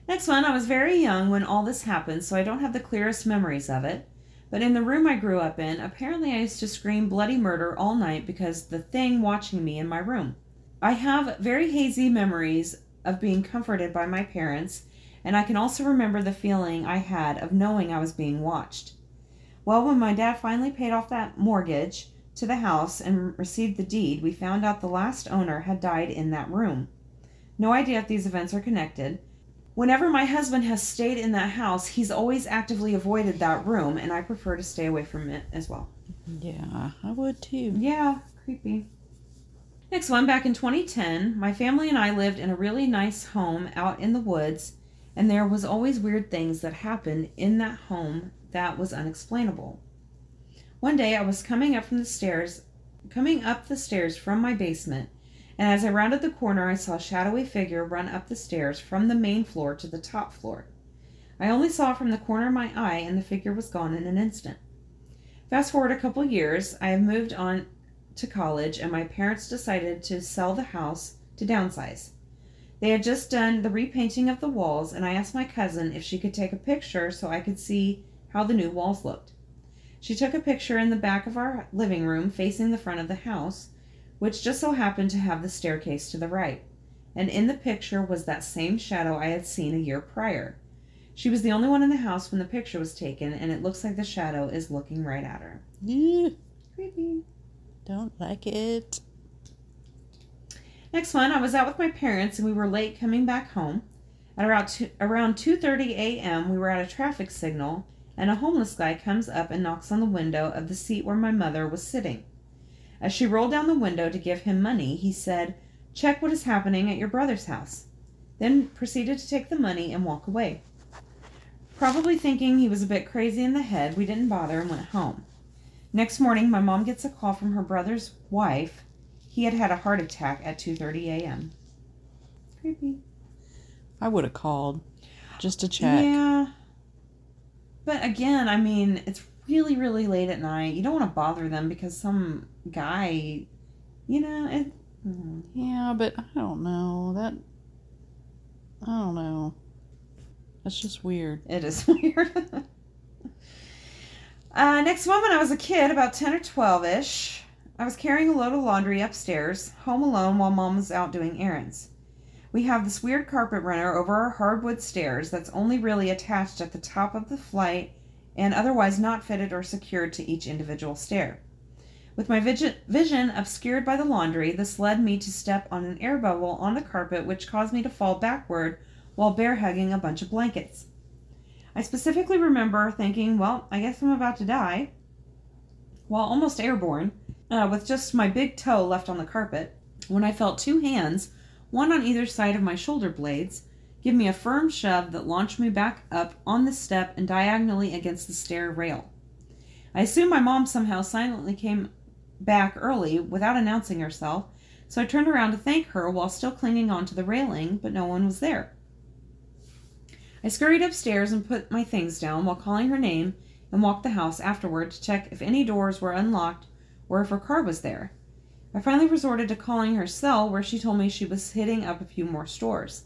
Next one, I was very young when all this happened, so I don't have the clearest memories of it. But in the room I grew up in, apparently I used to scream bloody murder all night because the thing watching me in my room. I have very hazy memories of being comforted by my parents, and I can also remember the feeling I had of knowing I was being watched. Well, when my dad finally paid off that mortgage to the house and received the deed, we found out the last owner had died in that room. No idea if these events are connected. Whenever my husband has stayed in that house, he's always actively avoided that room, and I prefer to stay away from it as well. Yeah, I would too. Yeah, creepy. Next one, back in 2010, my family and I lived in a really nice home out in the woods, and there was always weird things that happened in that home that was unexplainable. One day I was coming up from the stairs, coming up the stairs from my basement, and as I rounded the corner, I saw a shadowy figure run up the stairs from the main floor to the top floor. I only saw from the corner of my eye, and the figure was gone in an instant. Fast forward a couple years, I have moved on to college, and my parents decided to sell the house to downsize. They had just done the repainting of the walls, and I asked my cousin if she could take a picture so I could see how the new walls looked. She took a picture in the back of our living room facing the front of the house, which just so happened to have the staircase to the right. And in the picture was that same shadow I had seen a year prior. She was the only one in the house when the picture was taken, and it looks like the shadow is looking right at her. Ew, Creepy. don't like it. Next one, I was out with my parents and we were late coming back home. At around two, around 2:30 a.m., we were at a traffic signal and a homeless guy comes up and knocks on the window of the seat where my mother was sitting. As she rolled down the window to give him money, he said, "Check what is happening at your brother's house." Then proceeded to take the money and walk away. Probably thinking he was a bit crazy in the head, we didn't bother and went home. Next morning, my mom gets a call from her brother's wife he had had a heart attack at 2:30 a.m. Creepy. I would have called just to check. Yeah. But again, I mean, it's really really late at night. You don't want to bother them because some guy, you know, it. Yeah, but I don't know. That I don't know. That's just weird. It is weird. uh, next one, when I was a kid, about 10 or 12 ish, I was carrying a load of laundry upstairs, home alone while mom was out doing errands. We have this weird carpet runner over our hardwood stairs that's only really attached at the top of the flight and otherwise not fitted or secured to each individual stair. With my vision, obscured by the laundry, this led me to step on an air bubble on the carpet, which caused me to fall backward while bear hugging a bunch of blankets. I specifically remember thinking, well, I guess I'm about to die. While almost airborne, uh, with just my big toe left on the carpet, when I felt two hands, one on either side of my shoulder blades, give me a firm shove that launched me back up on the step and diagonally against the stair rail. I assume my mom somehow silently came back early without announcing herself, so I turned around to thank her while still clinging onto the railing, but no one was there. I scurried upstairs and put my things down while calling her name and walked the house afterward to check if any doors were unlocked or if her car was there. I finally resorted to calling her cell, where she told me she was hitting up a few more stores.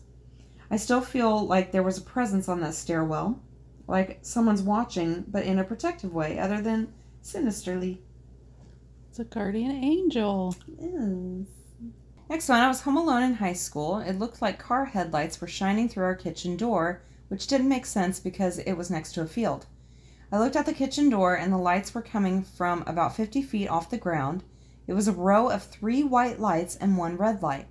I still feel like there was a presence on that stairwell, like someone's watching, but in a protective way, other than sinisterly. It's a guardian angel. Yes. Next one, I was home alone in high school. It looked like car headlights were shining through our kitchen door, which didn't make sense because it was next to a field. I looked out the kitchen door, and the lights were coming from about 50 feet off the ground. It was a row of three white lights and one red light.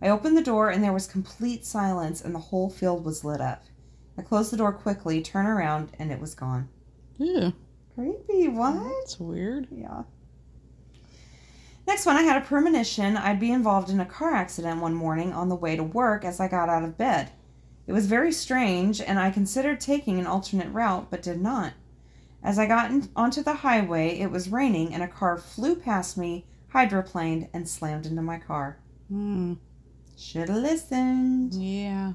I opened the door, and there was complete silence, and the whole field was lit up. I closed the door quickly, turned around, and it was gone. Yeah, Creepy, what? that's weird. Yeah. Next one, I had a premonition I'd be involved in a car accident one morning on the way to work as I got out of bed. It was very strange, and I considered taking an alternate route, but did not. As I got in, onto the highway, it was raining, and a car flew past me, hydroplaned, and slammed into my car. Hmm. Should have listened. Yeah.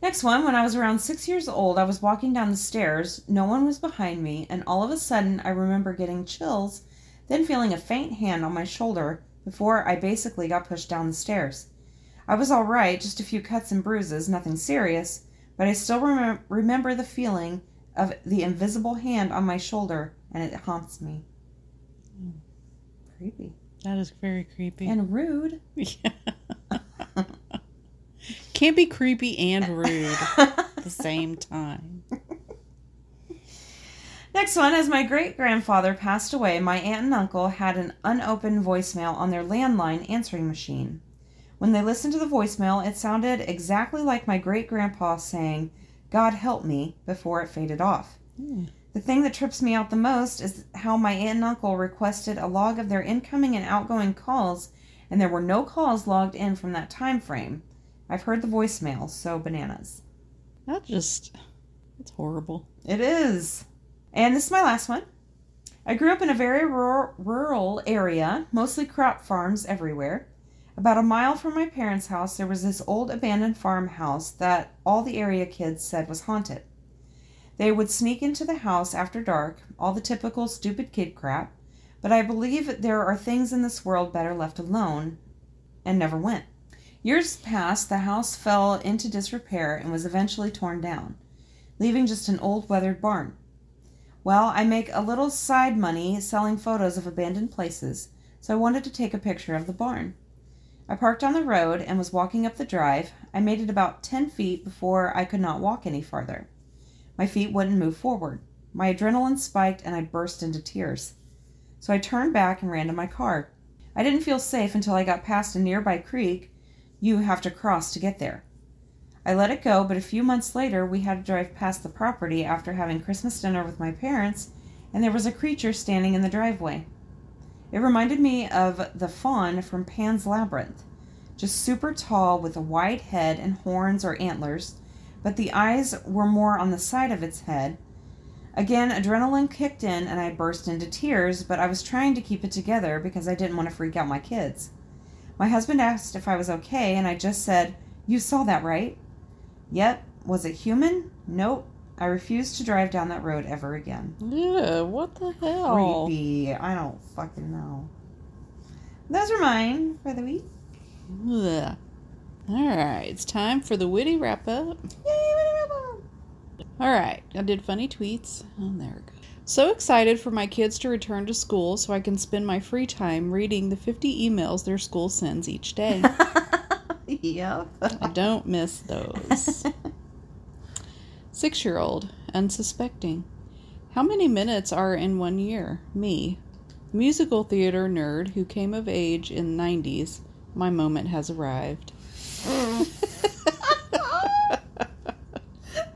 Next one, when I was around six years old, I was walking down the stairs. No one was behind me, and all of a sudden, I remember getting chills, then feeling a faint hand on my shoulder before I basically got pushed down the stairs. I was all right, just a few cuts and bruises, nothing serious, but I still remem- remember the feeling of the invisible hand on my shoulder, and it haunts me. Mm. Creepy. That is very creepy. And rude. yeah. Can't be creepy and rude at the same time. Next one, as my great grandfather passed away, my aunt and uncle had an unopened voicemail on their landline answering machine. When they listened to the voicemail, it sounded exactly like my great grandpa saying, God help me, before it faded off. Hmm. The thing that trips me out the most is how my aunt and uncle requested a log of their incoming and outgoing calls, and there were no calls logged in from that time frame. I've heard the voicemail, so bananas. That just. It's horrible. It is. And this is my last one. I grew up in a very rural, area, mostly crop farms everywhere. About a mile from my parents' house, there was this old abandoned farmhouse that all the area kids said was haunted. They would sneak into the house after dark, all the typical stupid kid crap, but I believe there are things in this world better left alone, and never went. Years passed, the house fell into disrepair and was eventually torn down, leaving just an old weathered barn. Well, I make a little side money selling photos of abandoned places, so I wanted to take a picture of the barn. I parked on the road and was walking up the drive. I made it about 10 feet before I could not walk any farther. My feet wouldn't move forward. My adrenaline spiked and I burst into tears. So I turned back and ran to my car. I didn't feel safe until I got past a nearby creek you have to cross to get there. I let it go, but a few months later, we had to drive past the property after having Christmas dinner with my parents, and there was a creature standing in the driveway. It reminded me of the faun from Pan's Labyrinth, just super tall with a wide head and horns or antlers, but the eyes were more on the side of its head. Again, adrenaline kicked in and I burst into tears, but I was trying to keep it together because I didn't want to freak out my kids. My husband asked if I was okay, and I just said, You saw that, right? Yep. Was it human? Nope. I refuse to drive down that road ever again. Yeah, what the hell? Creepy. I don't fucking know. Those are mine for the week. Ugh. All right, it's time for the witty wrap up. Yay, whatever. All right, I did funny tweets. Oh, there we go. So excited for my kids to return to school so I can spend my free time reading the 50 emails their school sends each day. yep. I don't miss those. Six year old, unsuspecting. How many minutes are in one year? Me. Musical theater nerd who came of age in 90s. My moment has arrived.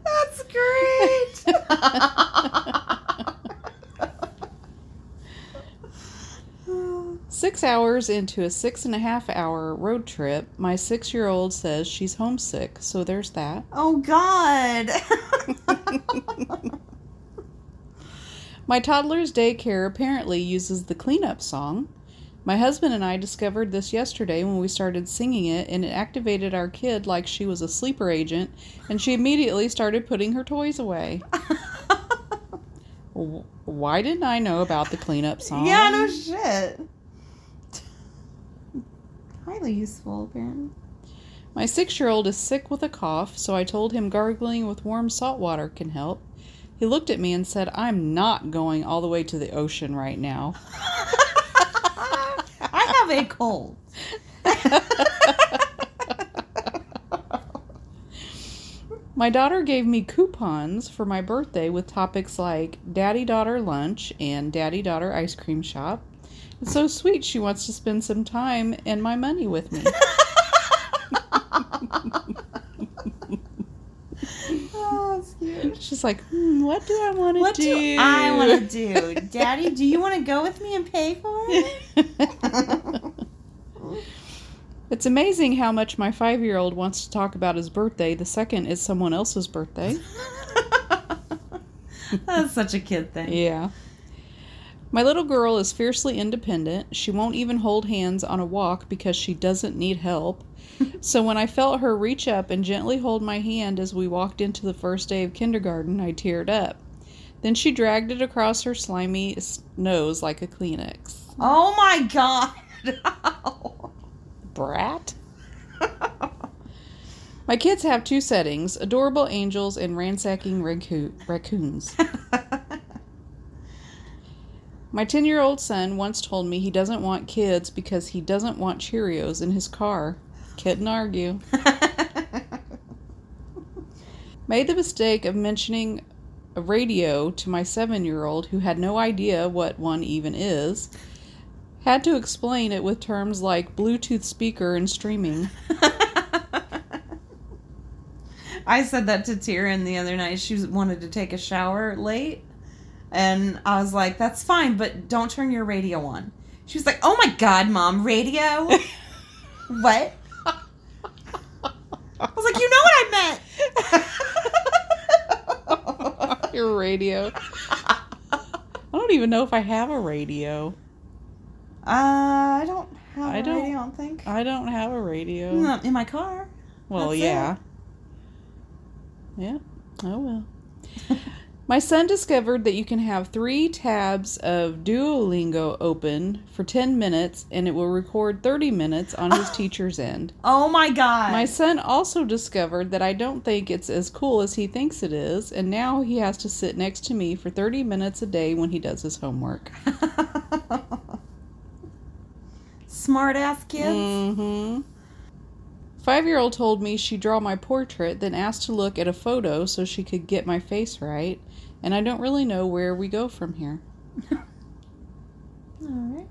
That's great. Six hours into a six and a half hour road trip, my six year old says she's homesick, so there's that. oh God. My toddler's daycare apparently uses the cleanup song. My husband and I discovered this yesterday when we started singing it, and it activated our kid like she was a sleeper agent, and she immediately started putting her toys away. Why didn't I know about the cleanup song? Yeah, no shit. Highly useful, apparently. My six year old is sick with a cough, so I told him gargling with warm salt water can help. He looked at me and said, I'm not going all the way to the ocean right now. I have a cold. My daughter gave me coupons for my birthday with topics like daddy daughter lunch and daddy daughter ice cream shop. It's so sweet she wants to spend some time and my money with me. Oh. She's like, hmm, what do I want to What do? do I want to do? Daddy, do you want to go with me and pay for it? It's amazing how much my five year old wants to talk about his birthday the second is someone else's birthday. That's such a kid thing. Yeah. My little girl is fiercely independent. She won't even hold hands on a walk because she doesn't need help. so when I felt her reach up and gently hold my hand as we walked into the first day of kindergarten, I teared up. Then she dragged it across her slimy nose like a Kleenex. Oh my god. Brat? My kids have two settings adorable angels and ransacking raccoon- raccoons. My 10 year old son once told me he doesn't want kids because he doesn't want Cheerios in his car. Couldn't argue. Made the mistake of mentioning a radio to my seven year old who had no idea what one even is. Had to explain it with terms like Bluetooth speaker and streaming. I said that to Tyrion the other night. She wanted to take a shower late. And I was like, that's fine, but don't turn your radio on. She was like, oh my god, mom, radio? what? I was like, you know what I meant. Your radio. I don't even know if I have a radio. Uh, I don't have I a don't- radio, I don't think. I don't have a radio. Not in my car. Well, That's yeah. Yeah. Oh well. My son discovered that you can have three tabs of Duolingo open for 10 minutes and it will record 30 minutes on his teacher's end. Oh my god. My son also discovered that I don't think it's as cool as he thinks it is, and now he has to sit next to me for 30 minutes a day when he does his homework. Smart ass kids. Mm-hmm. Five year old told me she'd draw my portrait, then asked to look at a photo so she could get my face right, and I don't really know where we go from here. Alright.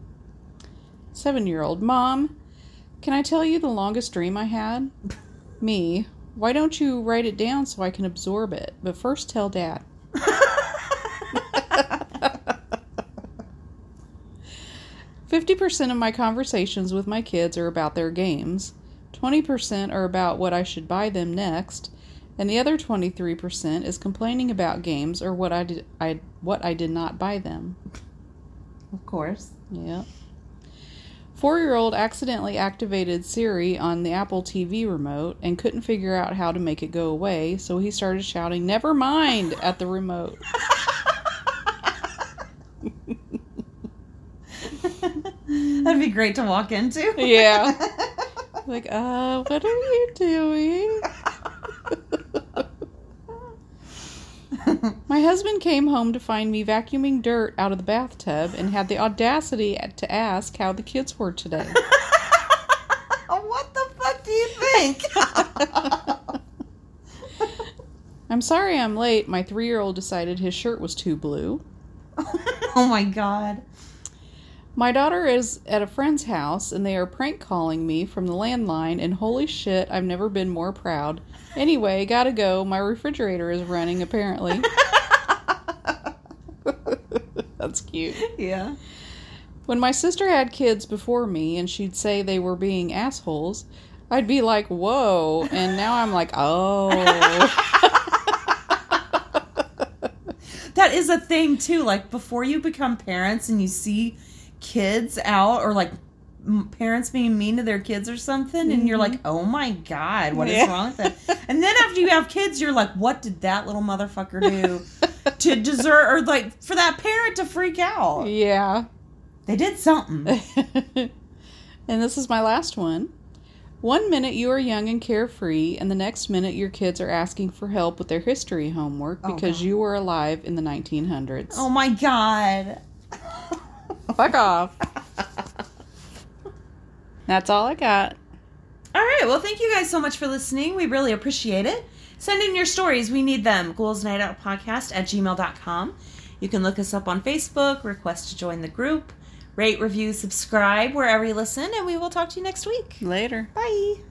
Seven year old, Mom, can I tell you the longest dream I had? Me, why don't you write it down so I can absorb it? But first tell Dad. Fifty percent of my conversations with my kids are about their games. Twenty percent are about what I should buy them next, and the other twenty-three percent is complaining about games or what I did I what I did not buy them. Of course. Yeah. Four year old accidentally activated Siri on the Apple TV remote and couldn't figure out how to make it go away, so he started shouting, Never mind, at the remote. That'd be great to walk into. Yeah. Like, uh, what are you doing? My husband came home to find me vacuuming dirt out of the bathtub and had the audacity to ask how the kids were today. what the fuck do you think? I'm sorry I'm late. My three year old decided his shirt was too blue. oh my god. My daughter is at a friend's house and they are prank calling me from the landline, and holy shit, I've never been more proud. Anyway, gotta go. My refrigerator is running, apparently. That's cute. Yeah. When my sister had kids before me and she'd say they were being assholes, I'd be like, whoa. And now I'm like, oh. That is a thing too. Like before you become parents and you see kids out or like parents being mean to their kids or something and you're like, mm-hmm. "Oh my god, what is Yeah. wrong with them?" And then after you have kids, you're like, "What did that little motherfucker do to deserve or like for that parent to freak out. Yeah. They did something. and this is my last one. One minute you are young and carefree, and the next minute your kids are asking for help with their history homework Oh, because God. you were alive in the 1900s. Oh my god. fuck off. That's all I got. All right. Well, thank you guys so much for listening. We really appreciate it. Send in your stories. We need them. Ghouls Night Out Podcast at gmail.com. You can look us up on Facebook, request to join the group, rate, review, subscribe wherever you listen, and we will talk to you next week. Later. Bye.